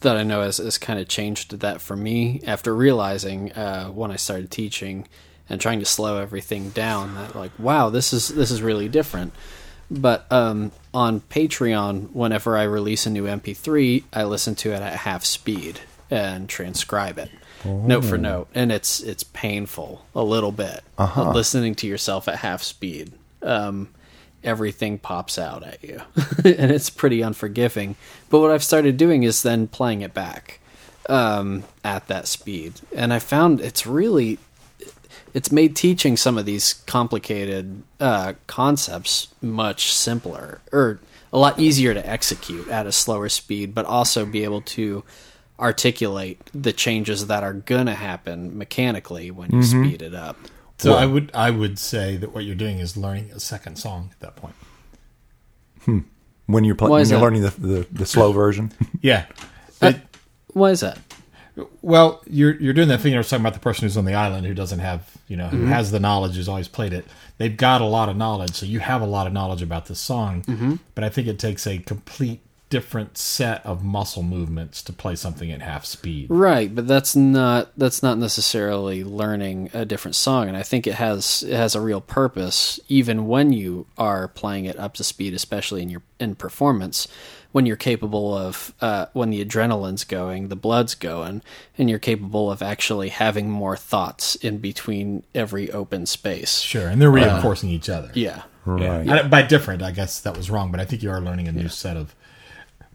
that I know has, has kind of changed that for me after realizing uh, when I started teaching and trying to slow everything down that like wow this is this is really different. But um, on Patreon, whenever I release a new MP3, I listen to it at half speed and transcribe it note for note, and it's it's painful a little bit listening to yourself at half speed. Um, everything pops out at you. And it's pretty unforgiving. But what i've started doing is then playing it back um, at that speed. And i found it's really it's made teaching some of these complicated uh, concepts much simpler or a lot easier to execute at a slower speed but also be able to articulate the changes that are gonna happen mechanically when you speed it up So I would I would say that what you're doing is learning a second song at that point. when you're pl- Why you're that? learning the, the the slow version. Yeah. Uh, why is that well, you're you're doing that thing I was talking about the person who's on the island who doesn't have you know who mm-hmm. has the knowledge who's always played it. They've got a lot of knowledge, so you have a lot of knowledge about this song. Mm-hmm. But I think it takes a complete different set of muscle movements to play something at half speed. Right, but that's not that's not necessarily learning a different song, and I think it has it has a real purpose even when you are playing it up to speed, especially in your in performance, when you're capable of uh, when the adrenaline's going, the blood's going, and you're capable of actually having more thoughts in between every open space. Sure, and they're reinforcing each other. Yeah, Yeah. Right. I- by different, I guess that was wrong, but I think you are learning a new set of.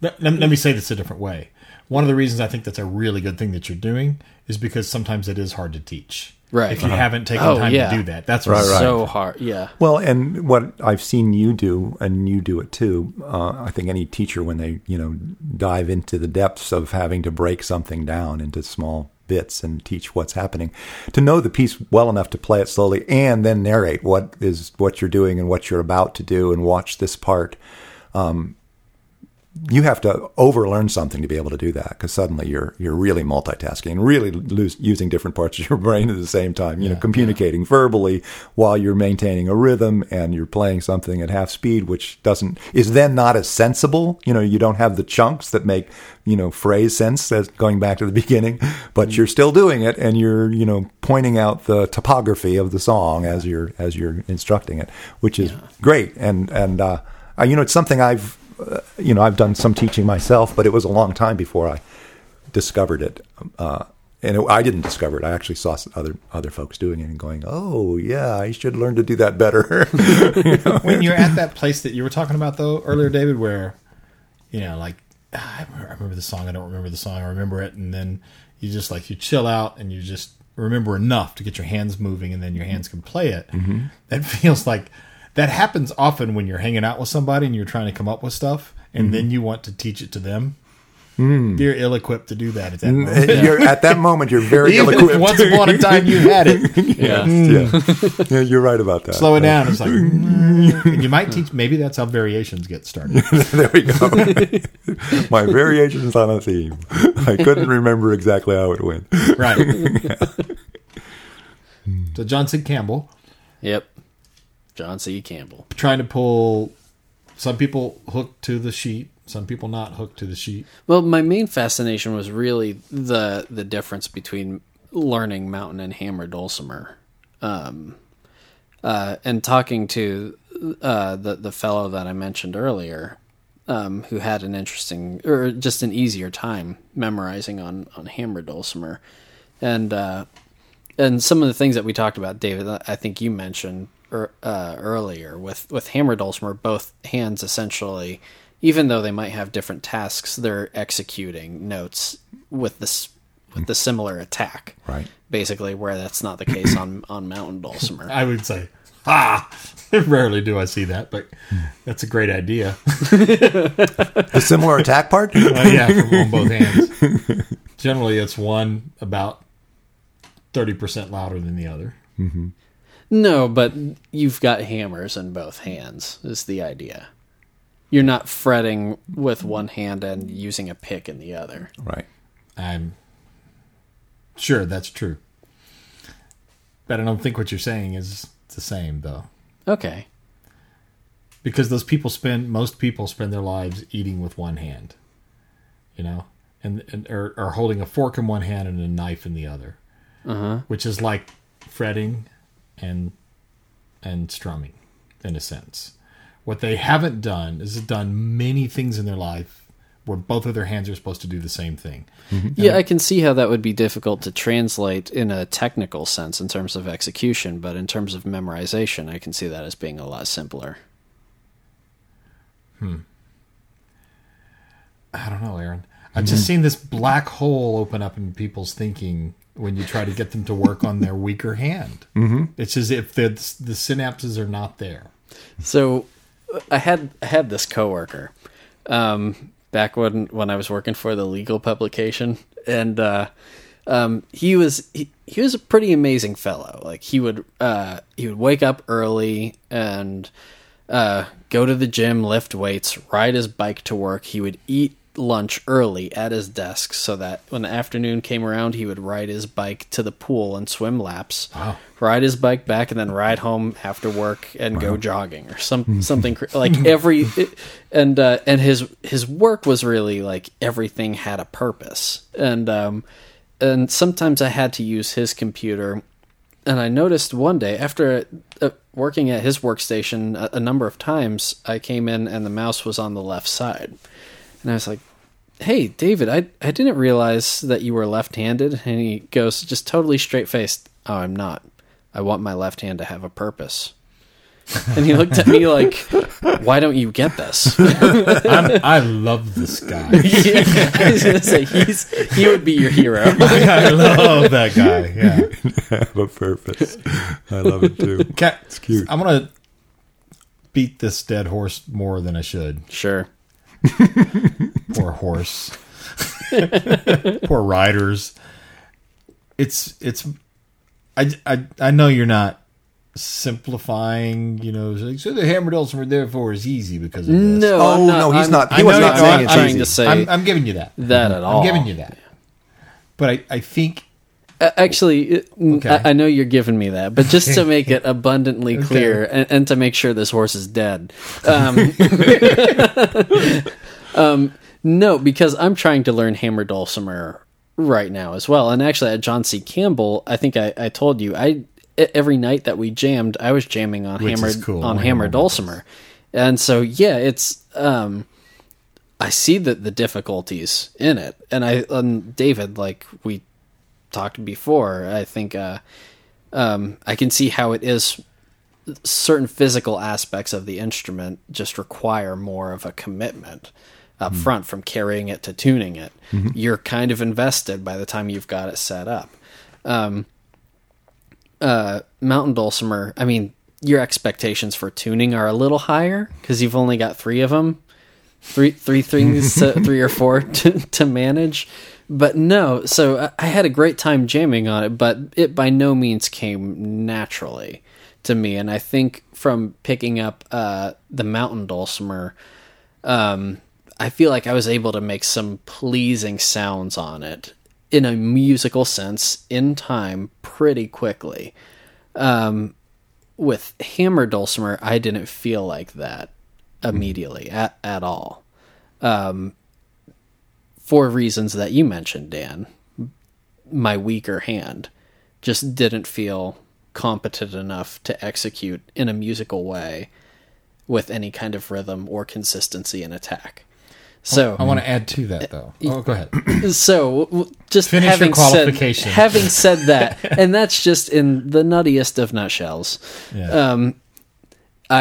Let, let- let me say this a different way. One of the reasons I think that's a really good thing that you're doing is because sometimes it is hard to teach. Right. If you haven't taken Oh, time yeah. to do that, that's Right, right. so hard. Yeah, Well, and what I've seen you do, and you do it too. Uh, I think any teacher, when they you know dive into the depths of having to break something down into small bits and teach what's happening, to know the piece well enough to play it slowly and then narrate what is what you're doing and what you're about to do, and watch this part. Um, you have to overlearn something to be able to do that because suddenly you're you're really multitasking and really lose, using different parts of your brain at the same time. You know, communicating verbally while you're maintaining a rhythm and you're playing something at half speed, which doesn't is then not as sensible. You know, you don't have the chunks that make you know phrase sense. As going back to the beginning, but you're still doing it and you're you know pointing out the topography of the song as you're as you're instructing it, which is great. And and uh, you know, it's something I've uh, you know, I've done some teaching myself, but it was a long time before I discovered it. Uh, and it, I didn't discover it. I actually saw other other folks doing it and going, "Oh, yeah, I should learn to do that better." You know? when you're at that place that you were talking about though earlier, David, where you know, like ah, I remember, I remember the song, I don't remember the song, I remember it, and then you just like you chill out and you just remember enough to get your hands moving, and then your hands can play it. Mm-hmm. That feels like that happens often when you're hanging out with somebody and you're trying to come up with stuff, and then mm-hmm. you want to teach it to them. Mm. you're ill equipped to do that at that moment. You're, at that moment, you're very Even ill-equipped. once upon a time you had it. Yeah. Mm. yeah. yeah, you're right about that. Slow it down. It's like, mm. mm. and you might teach. Maybe that's how variations get started. there we go. My variations on a theme. I couldn't remember exactly how it went. Right. so John C. Campbell Yep. John C. Campbell. trying to pull. Some people hooked to the sheet. Some people not hooked to the sheet. Well, my main fascination was really the the difference between learning mountain and hammer dulcimer, um, uh, and talking to uh, the the fellow that I mentioned earlier, um, who had an interesting or just an easier time memorizing on on hammer dulcimer, and uh, and some of the things that we talked about, David, I think you mentioned er, uh, earlier with with hammer dulcimer, both hands essentially, even though they might have different tasks, they're executing notes with this with the similar attack, Right. Basically, where that's not the case on on mountain dulcimer. I would say, ah, rarely do I see that, but that's a great idea. The similar attack part? Uh, yeah, from on both hands. Generally, it's one about thirty percent louder than the other. No, but you've got hammers in both hands. Is the idea? You're not fretting with one hand and using a pick in the other. Right. I'm sure that's true, but I don't think what you're saying is the same, though. Okay. because those people spend most people spend their lives eating with one hand you know and, and or, or holding a fork in one hand and a knife in the other Uh-huh. which is like fretting and and strumming in a sense what they haven't done is done many things in their life where both of their hands are supposed to do the same thing Yeah, I can see how that would be difficult to translate in a technical sense in terms of execution, but in terms of memorization, I can see that as being a lot simpler. Hmm. I don't know aaron i've just seen this black hole open up in people's thinking when you try to get them to work on their weaker hand mm-hmm. it's as if the the synapses are not there So I had I had this coworker um, back when when I was working for the legal publication, and uh, um, he was he, he was a pretty amazing fellow. Like he would uh, he would wake up early and uh, go to the gym, lift weights, ride his bike to work. He would eat lunch early at his desk so that when the afternoon came around, he would ride his bike to the pool and swim laps. Wow. Ride his bike back and then ride home after work and go jogging or some something cr- like every it, and uh, and his his work was really like everything had a purpose and um and sometimes I had to use his computer and I noticed one day after uh, working at his workstation a, a number of times, I came in and the mouse was on the left side, and I was like, "Hey, David, I I didn't realize that you were left-handed." And he goes, just totally straight-faced, "Oh, I'm not. I want my left hand to have a purpose." And he looked at me like, "Why don't you get this?" I'm, I love this guy. I was gonna say he's he would be your hero. I love that guy. Yeah. Have a purpose. I love it too. Cat, It's cute. I'm gonna beat this dead horse more than I should. Sure. Poor horse. Poor riders. It's it's. I, I I know you're not simplifying. You know, like, so the hammer dulcimer therefore is easy because of this. No, Oh, I'm not, no, he's I'm- not- he I'm was not saying I'm it's trying easy. to say I'm, I'm giving you that. that at all. I'm giving you that. But I, I think Uh, Actually, mm, Okay. I, I know you're giving me that, but just to make it abundantly clear and, and to make sure this horse is dead. Um, um, no, because I'm trying to learn hammer dulcimer right now as well. And actually, at John C. Campbell, I think I, I told you, I every night that we jammed, I was jamming on Which hammer cool, on hammer hammer dulcimer, and so yeah, it's. Um, I see the the difficulties in it, and I and David, like we talked before, I think uh, um, I can see how it is. Certain physical aspects of the instrument just require more of a commitment up front, from carrying it to tuning it. You're kind of invested by the time you've got it set up. Um, uh, Mountain Dulcimer, I mean, your expectations for tuning are a little higher because you've only got three of them three three things, to, three or four to, to manage. But no, so I, had a great time jamming on it, but it by no means came naturally to me. And I think from picking up uh, the mountain dulcimer, um, I feel like I was able to make some pleasing sounds on it in a musical sense in time pretty quickly. Um, with hammer dulcimer, I didn't feel like that immediately at, at all. Um, for reasons that you mentioned, Dan, my weaker hand just didn't feel competent enough to execute in a musical way with any kind of rhythm or consistency in attack. So I want to add to that though. Oh, go ahead. so just Finish having qualification. said having said that, and that's just in the nuttiest of nutshells. Yeah. Um,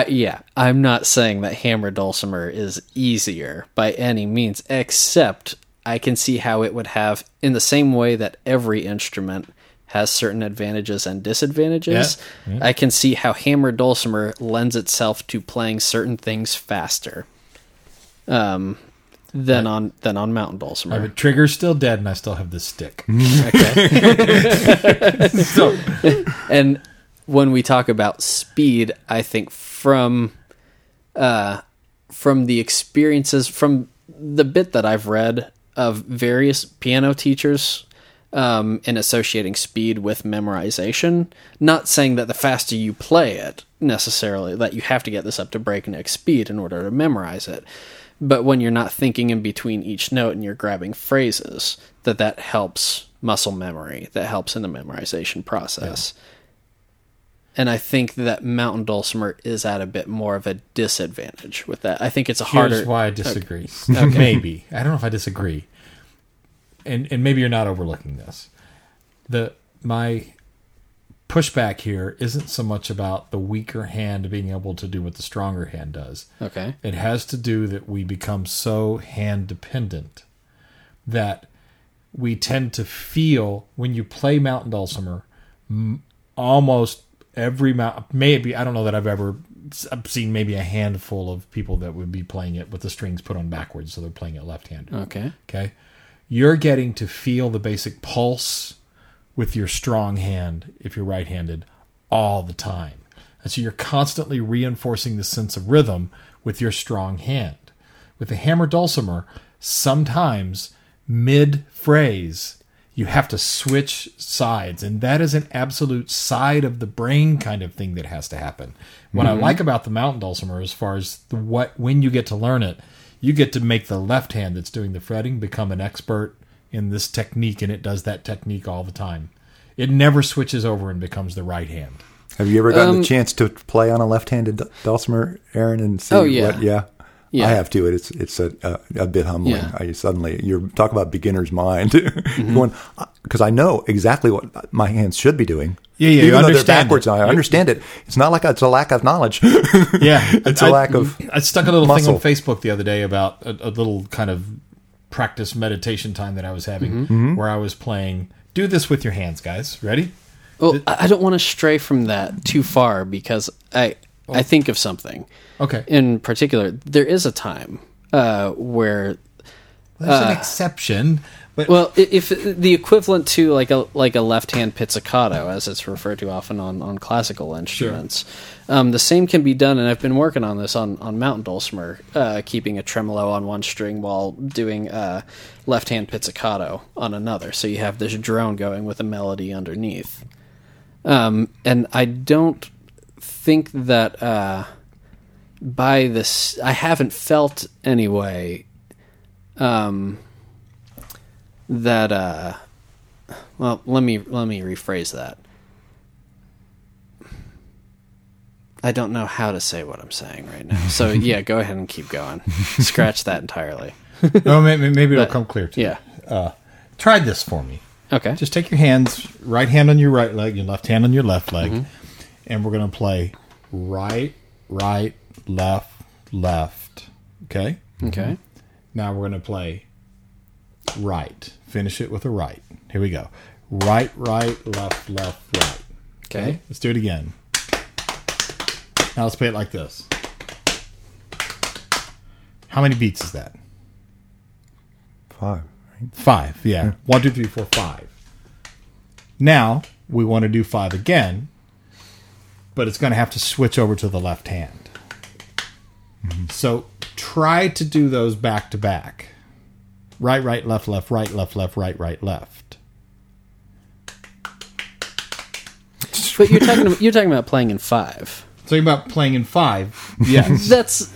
yeah, I'm not saying that hammer dulcimer is easier by any means, except I can see how it would have, in the same way that every instrument has certain advantages and disadvantages. Yeah, yeah. I can see how hammer dulcimer lends itself to playing certain things faster. Um, than on than on mountain dulcimer. My trigger's still dead, and I still have the stick. Okay. so and when we talk about speed, I think from uh, from the experiences from the bit that I've read of various piano teachers um, in associating speed with memorization. Not saying that the faster you play it necessarily that you have to get this up to breakneck speed in order to memorize it. But when you're not thinking in between each note and you're grabbing phrases, that that helps muscle memory. That helps in the memorization process. And I think that mountain dulcimer is at a bit more of a disadvantage with that. I think it's a harder. here's why I disagree. Maybe I don't know if I disagree, and and maybe you're not overlooking this. The my pushback here isn't so much about the weaker hand being able to do what the stronger hand does. Okay. It has to do that we become so hand dependent that we tend to feel when you play mountain dulcimer m- almost every mount maybe I don't know that I've ever I've seen maybe a handful of people that would be playing it with the strings put on backwards so they're playing it left-handed. Okay. Okay. You're getting to feel the basic pulse with your strong hand if you're right handed all the time. And so you're constantly reinforcing the sense of rhythm with your strong hand. With the hammer dulcimer, sometimes mid phrase, you have to switch sides. And that is an absolute side of the brain kind of thing that has to happen. What I like about the mountain dulcimer, as far as the, what when you get to learn it, you get to make the left hand that's doing the fretting become an expert in this technique, and it does that technique all the time. It never switches over and becomes the right hand. Have you ever gotten Um, the chance to play on a left-handed dulcimer, Aaron, and see Oh, yeah. what? Yeah. Yeah. I have too. It's it's a a, a bit humbling. Yeah. I suddenly you're talk about beginner's mind, Mm-hmm. going because I know exactly what my hands should be doing. Yeah, yeah, you Even though they're understand backwards, it. I understand it. It's not like it's a lack of knowledge. Yeah, It's a lack of I stuck a little muscle. thing on Facebook the other day about a, a little kind of practice meditation time that I was having, Mm-hmm. where I was playing. Do this with your hands, guys. Ready? Well, I I don't want to stray from that too far because I I think of something Okay. in particular. There is a time uh, where There's an exception, but Well, if the equivalent to like a like a left hand pizzicato, as it's referred to often on, on classical instruments, um, the same can be done. And I've been working on this on on mountain dulcimer, uh, keeping a tremolo on one string while doing uh, left hand pizzicato on another. So you have this drone going with a melody underneath. Um, and I don't think that uh, by this, I haven't felt anyway. Um, that uh well let me let me rephrase that. I don't know how to say what i'm saying right now. So yeah go ahead and keep going. Scratch that entirely. No, maybe, maybe it'll But- come clear to you. yeah. Try this for me. okay. Just take your hands, right hand on your right leg, your left hand on your left leg, and we're going to play right, right, left, left. Okay? okay Now we're going to play right. Finish it with a right. Here we go. Right, right, left, left, right. okay Let's do it again. Now let's play it like this. How many beats is that? Five. Right? Five. Yeah. One, two, three, four, five. Now we want to do five again, but it's going to have to switch over to the left hand. Mm-hmm. So try to do those back to back. Right, right, left, left, right, left, left, right, right, left. But you're talking you're talking about playing in five. Talking about playing in five. Yes. That's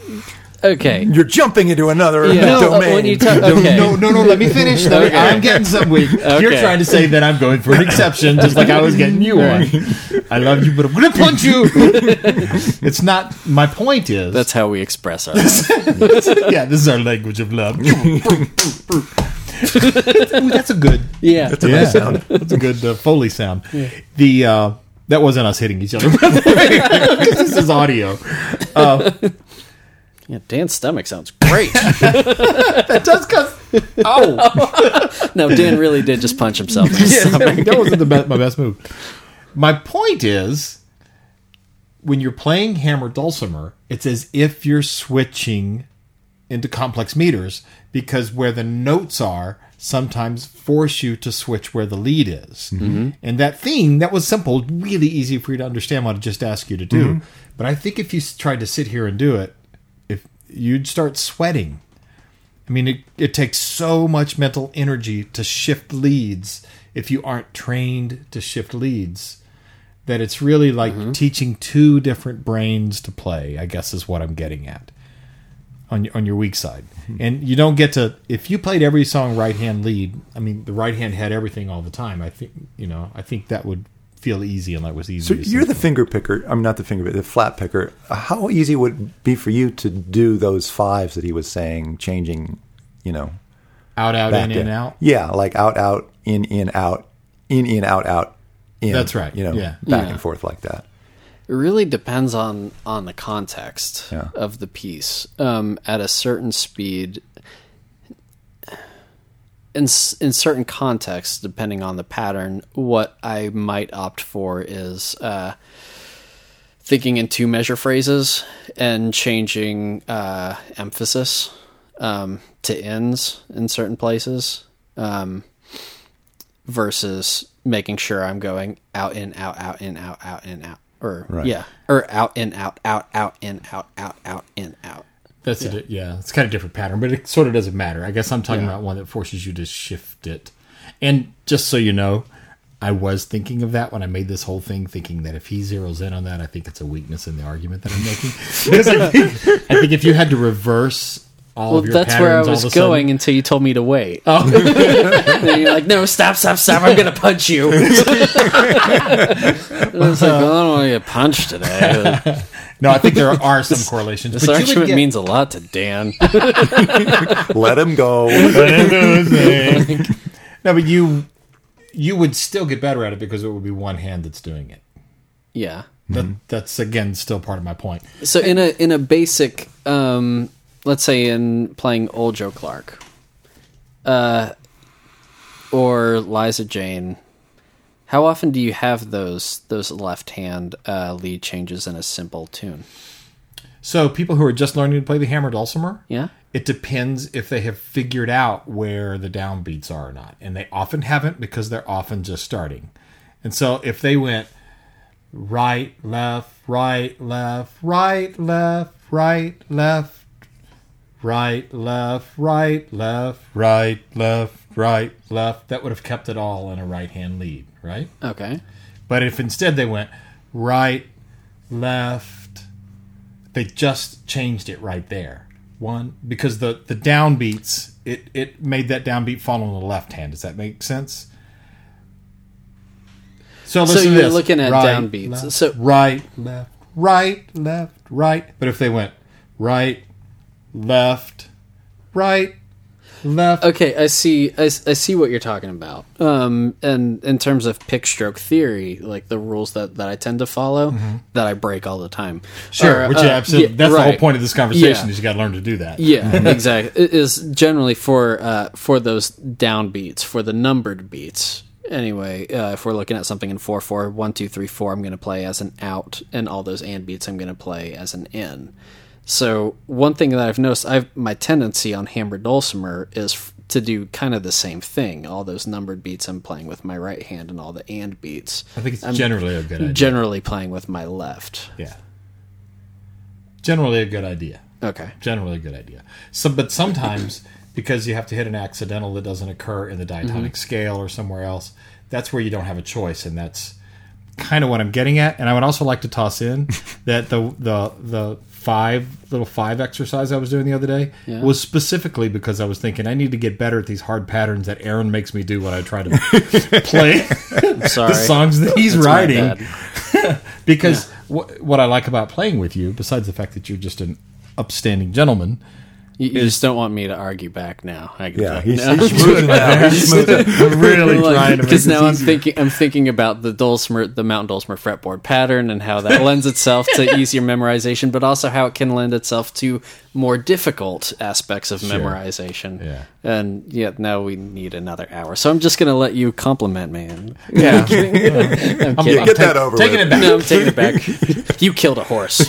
okay. You're jumping into another Yeah. No, domain. when you talk- No, okay. no, no, no, let me finish. Let me- Okay. I'm getting some weak. You're Okay. trying to say that I'm going for an exception, just like I was getting you on. I love you, but I'm going to punch you. it's not. My point is. That's how we express ourselves. yeah, this is our language of love. Ooh, that's a good. yeah. That's a nice sound. That's a good uh, Foley sound. The uh, that wasn't us hitting each other. this is audio. Yeah. Dan's stomach sounds great. That does cause. Oh, no, Dan really did just punch himself. In the yeah, stomach. that wasn't the best, my best move. My point is, when you're playing hammer dulcimer, it's as if you're switching into complex meters because where the notes are sometimes force you to switch where the lead is. Mm-hmm. And that thing that was simple, really easy for you to understand what I just asked you to do. Mm-hmm. But I think if you tried to sit here and do it, you'd start sweating. I mean, it, it takes so much mental energy to shift leads if you aren't trained to shift leads that it's really like mm-hmm. teaching two different brains to play, I guess is what I'm getting at on your, on your weak side. Hmm. And you don't get to if you played every song right hand lead, I mean the right hand had everything all the time. I think, you know, I think that would feel easy and that was easy. So you're sit the finger picker. I'm not the finger, picker, the flat picker. How easy would it be for you to do those fives that he was saying, changing, you know, out out back in in out. Yeah, like out out in in out in in out out in. That's right, You know, yeah. back Yeah. and forth like that. It really depends on on the context Yeah. of the piece. Um, at a certain speed, in in certain contexts, depending on the pattern, what I might opt for is uh, thinking in two measure phrases and changing uh, emphasis um, to ends in certain places. Um, versus making sure I'm going out in out out in out out in out or Right. yeah or out in out out out in out out out in out. That's yeah. it. Yeah, it's kind of different pattern, but it sort of doesn't matter. I guess I'm talking about one that forces you to shift it. And just so you know, I was thinking of that when I made this whole thing, thinking that if he zeroes in on that, I think it's a weakness in the argument that I'm making. because I think, I think if you had to reverse all Well, of your that's where I was going until you told me to wait. Oh. and you're like, no, stop, stop, stop! I'm gonna punch you. and it's like, well, I don't want to get punched today. No, I think there are some correlations. This but you would argument get- means a lot to Dan. Let him go. no, but you you would still get better at it because it would be one hand that's doing it. yeah. That, That's again still part of my point. So in a in a basic, um, let's say in playing Old Joe Clark, uh, or Liza Jane, how often do you have those those left hand uh, lead changes in a simple tune? So people who are just learning to play the hammer dulcimer, yeah, it depends if they have figured out where the downbeats are or not, and they often haven't because they're often just starting. And so if they went right, left, right, left, right, left, right, left, right, left, right, left, right, left, right, left. That would have kept it all in a right hand lead right? Okay. But if instead they went right, left, they just changed it right there. One because the the downbeats it it made that downbeat fall on the left hand. Does that make sense? So So you're looking at Right, downbeats. left, So- right, left, right, left, right. But if they went right, left, right, left, Okay, I see. I, I see what you're talking about. Um, and in terms of pick stroke theory, like the rules that, that I tend to follow, that I break all the time. Mm-hmm. sure. are, which uh, absolutely, yeah, that's the whole point of this conversation Yeah. is you got to learn to do that. Yeah, exactly. It is generally for uh, for those down beats, for the numbered beats. Anyway, uh, if we're looking at something in 4 4, 1, 2, 3, 4, I'm going to play as an out, and all those and beats I'm going to play as an in. So one thing that I've noticed, I've my tendency on hammered dulcimer is f- to do kind of the same thing. All those numbered beats I'm playing with my right hand, and all the and beats. I think it's generally a good idea. Generally playing with my left. yeah. Generally a good idea. Okay. Generally a good idea. So, but sometimes because you have to hit an accidental that doesn't occur in the mm-hmm. diatonic scale or somewhere else, that's where you don't have a choice, and that's kind of what I'm getting at. And I would also like to toss in that the the the five little five exercise I was doing the other day Yeah. was specifically because I was thinking I need to get better at these hard patterns that Aaron makes me do when I try to play the songs that he's That's writing. because wh- what I like about playing with you, besides the fact that you're just an upstanding gentleman, You, you just don't want me to argue back now. I can Yeah, tell. he's, No. he's smoothing now. He's smoothing. I'm really trying to because now I'm easier. thinking I'm thinking about the dulcimer, the mountain dulcimer fretboard pattern, and how that lends itself to easier memorization, but also how it can lend itself to more difficult aspects of memorization. Yeah. And yet now we need another hour, so I'm just gonna let you compliment me. And, Yeah, I'm kidding. Yeah, get that over taking with. it back. No, I'm taking it back. you killed a horse.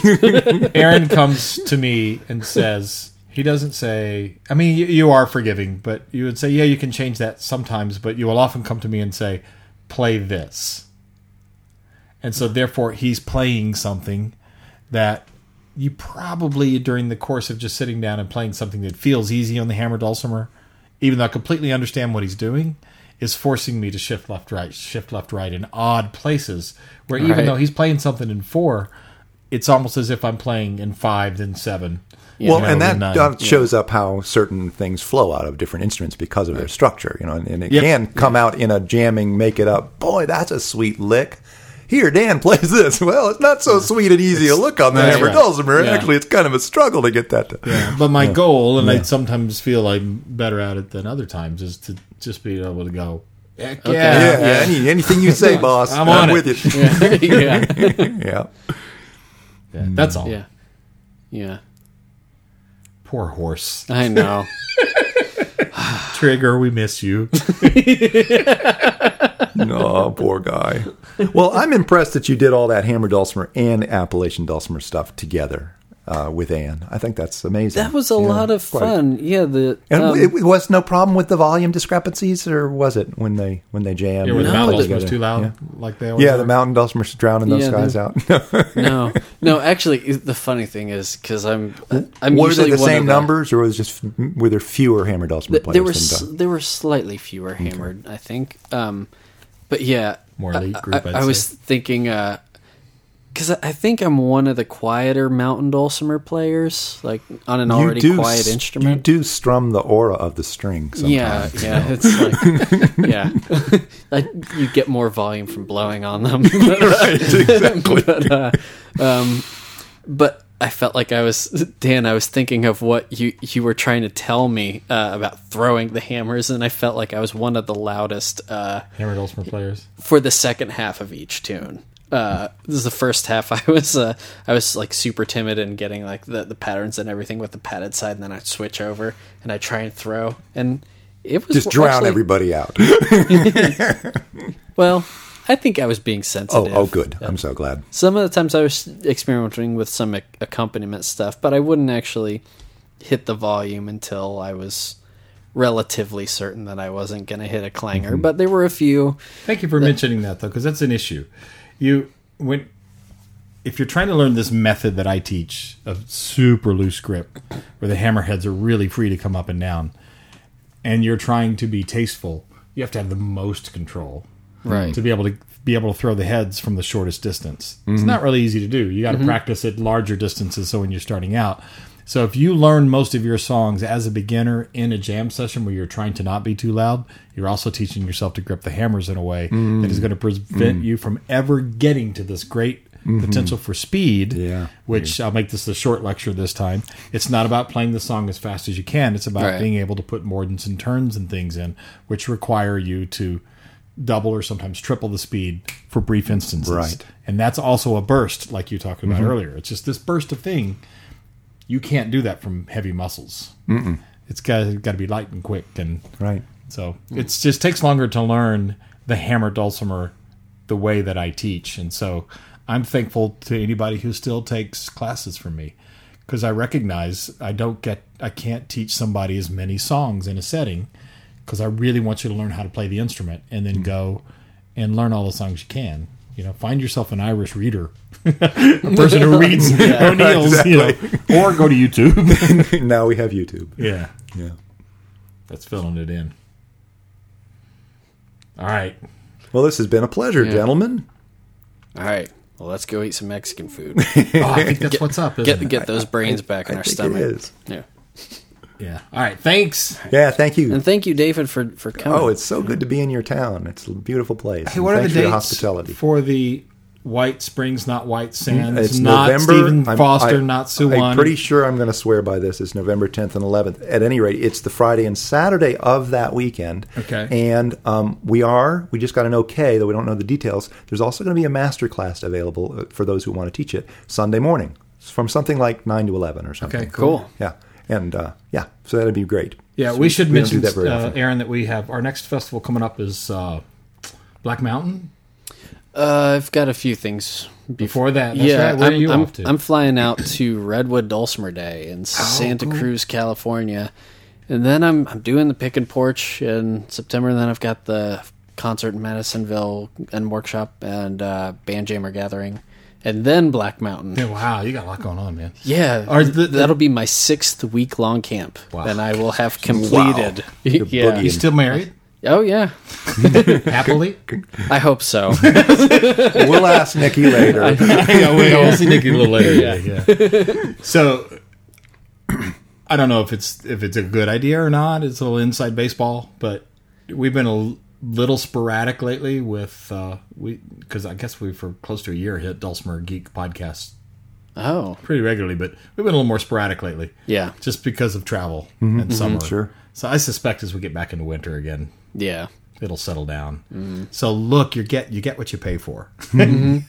Aaron comes to me and says he doesn't say. I mean, you, you are forgiving, but you would say, yeah, you can change that sometimes. But you will often come to me and say, play this, and so therefore he's playing something that you probably during the course of just sitting down and playing something that feels easy on the hammer dulcimer, even though I completely understand what he's doing. Is forcing me to shift left, right, shift left, right in odd places where even Right. though he's playing something in four, it's almost as if I'm playing in five, then seven. Well, know, and that then nine. uh, shows up how certain things flow out of different instruments because of their structure. You know, and, and it Yep. can come out in a jamming, make it up. Boy, that's a sweet lick. Here, Dan plays this. Well, it's not so sweet and easy a look on the That's hammer right. dulcimer. Yeah. Actually, it's kind of a struggle to get that. To, Yeah, but my goal, and I sometimes feel I'm better at it than other times, is to just be able to go. Heck Okay. yeah, yeah, Any, anything you say, boss. I'm on with it. you. yeah, yeah. Yeah, That's all. yeah, yeah. Poor horse. I know. Trigger, we miss you. No, poor guy. Well, I'm impressed that you did all that hammer dulcimer and Appalachian dulcimer stuff together uh, with Anne. I think that's amazing. That was a Yeah, lot of quite. fun. Yeah, the And um, it, it was no problem with the volume discrepancies, or was it when they when they jammed? Yeah, where the mountain played dulcimer was together? too loud, Yeah, like they yeah are. the mountain dulcimer's drowning those Yeah, guys out. no, no. Actually, the funny thing is because I'm I'm were usually they the one same of the- numbers, or was just were there fewer hammer dulcimer Th- players there were s- there were slightly fewer hammered, I think. Um, but yeah, More I- elite I, group, I'd I was say. thinking because I I think I'm one of the quieter mountain dulcimer players, like on an already quiet instrument. You do strum the aura of the string. Yeah, Sometimes. yeah, it's like yeah, I, you get more volume from blowing on them. right, exactly. but, uh, um, but I felt like I was Dan. I was thinking of what you you were trying to tell me uh, about throwing the hammers, and I felt like I was one of the loudest uh, hammer dulcimer players. for the second half of each tune. Uh, this is the first half. I was uh, I was like super timid and getting like the, the patterns and everything with the padded side, and then I'd switch over and I would try and throw, and it was just drown actually- everybody out. Well, I think I was being sensitive. oh, oh good. I'm so glad. Some of the times I was experimenting with some ac- accompaniment stuff, but I wouldn't actually hit the volume until I was relatively certain that I wasn't going to hit a clanger. Mm-hmm. But there were a few. Thank you for mentioning that though, because that's an issue. You when if you're trying to learn this method that I teach of super loose grip, where the hammerheads are really free to come up and down, and you're trying to be tasteful, you have to have the most control, Right. To be able to be able to throw the heads from the shortest distance. It's mm-hmm. not really easy to do. You got to mm-hmm. practice at larger distances. So when you're starting out, so if you learn most of your songs as a beginner in a jam session where you're trying to not be too loud, you're also teaching yourself to grip the hammers in a way that is mm. going to prevent mm. you from ever getting to this great mm-hmm. potential for speed. Yeah. Which I'll make this a short lecture this time. It's not about playing the song as fast as you can. It's about Right. being able to put mordents and turns and things in, which require you to double or sometimes triple the speed for brief instances. Right. And that's also a burst, like you talked about mm-hmm. earlier. It's just this burst of thing. You can't do that from heavy muscles. Mm-mm. It's got got to be light and quick, and Right. so it just takes longer to learn the hammer dulcimer the way that I teach. And so I'm thankful to anybody who still takes classes from me because I recognize I don't get I can't teach somebody as many songs in a setting because I really want you to learn how to play the instrument and then mm-hmm. go and learn all the songs you can. You know, find yourself an Irish reader, a person who reads O'Neill's, you know, or go to YouTube. now we have YouTube. yeah, Yeah. that's filling it in. All right. Well, this has been a pleasure, gentlemen. All right. Well, let's go eat some Mexican food. Oh, I think that's what's up. Isn't Get it? get those brains back in I our think stomach. it is. Yeah. Yeah. All right. Thanks. Yeah, thank you. And thank you, David, for for coming. Oh, it's so good to be in your town. It's a beautiful place. Hey, what are Thanks the for hospitality. for the White Springs, not White Sands, It's not November. Stephen I'm- Foster, I- not Suwan? I'm pretty sure I'm going to swear by this. It's November 10th and 11th. At any rate, it's the Friday and Saturday of that weekend. Okay. And um, we are, we just got an okay, though we don't know the details. There's also going to be a master class available uh, for those who want to teach it Sunday morning from something like 9 to 11 or something. Okay, cool. cool. Yeah. And uh, yeah, so that'd be great. Yeah, So we should don't mention, that uh. Aaron, that we have our next festival coming up is uh, Black Mountain. Uh, I've got a few things Before that, that's yeah, right. Where I'm, are you I'm, off to? I'm flying out to Redwood Dulcimer Day Oh, in Santa Cruz, California, and then I'm I'm doing the Pick and Porch in September. And then I've got the concert in Madisonville and workshop and uh, band jammer gathering, and then Black Mountain. Yeah, wow, you got a lot going on, man. Yeah, Are the- the- that'll be my sixth week long camp, Wow. and I will have completed. You're yeah. You still married? Oh yeah, Happily? I hope so. we'll ask Nikki later. yeah, we- we'll see Nikki a little later. Yeah, yeah. So, I don't know if it's if it's a good idea or not. It's a little inside baseball, but we've been a l- little sporadic lately with uh, we because I guess we for close to a year hit Dulcimer Geek podcast oh pretty regularly, but we've been a little more sporadic lately. yeah, just because of travel mm-hmm. and mm-hmm. summer. sure. So I suspect as we get back into winter again, yeah. it'll settle down. Mm-hmm. So look, you get you get what you pay for.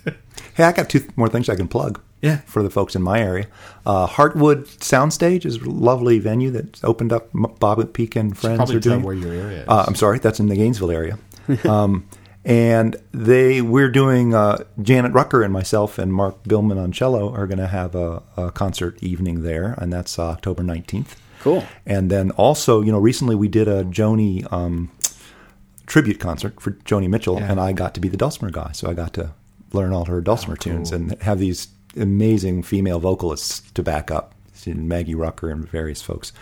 Hey, I got two more things I can plug. Yeah. For the folks in my area, uh, Heartwood Soundstage is a lovely venue that's opened up. Bob and Peak and friends Probably are doing. where your area is. Uh, I'm sorry, that's in the Gainesville area. um, and they we're doing uh, Janet Rucker and myself and Mark Billman on cello are going to have a, a concert evening there, and that's uh, October 19th. Cool. And then also, you know, recently we did a Joni um, tribute concert for Joni Mitchell, Yeah. and I got to be the dulcimer guy, so I got to learn all her dulcimer tunes and have these amazing female vocalists to back up. Maggie Rucker and various folks.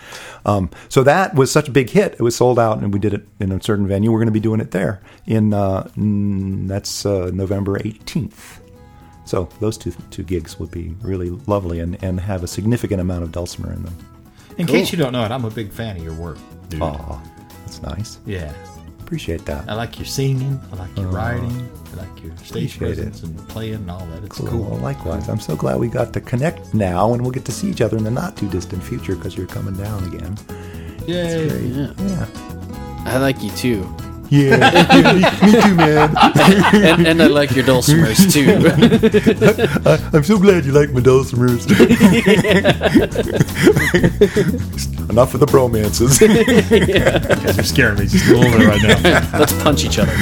Um, so that was such a big hit. It was sold out, and we did it in a certain venue. We're going to be doing it there in uh, mm, that's uh, November 18th. So those two two gigs would be really lovely and, and have a significant amount of dulcimer in them. in case you don't know it, I'm a big fan of your work, dude. Aw, that's nice. Yeah, Appreciate that. I like your singing. I like your uh, writing. I like your stage Appreciate presence and playing and all that. It's Cool. cool. Well, likewise. I'm so glad we got to connect now, and we'll get to see each other in the not too distant future because you're coming down again. Yay! Yeah. Yeah. I like you too. Yeah. me, me too, man. and, and I like your dulcimers too. I'm so glad you like my dulcimers. Enough of the bromances. You're scaring me just a little bit right now. Let's punch each other.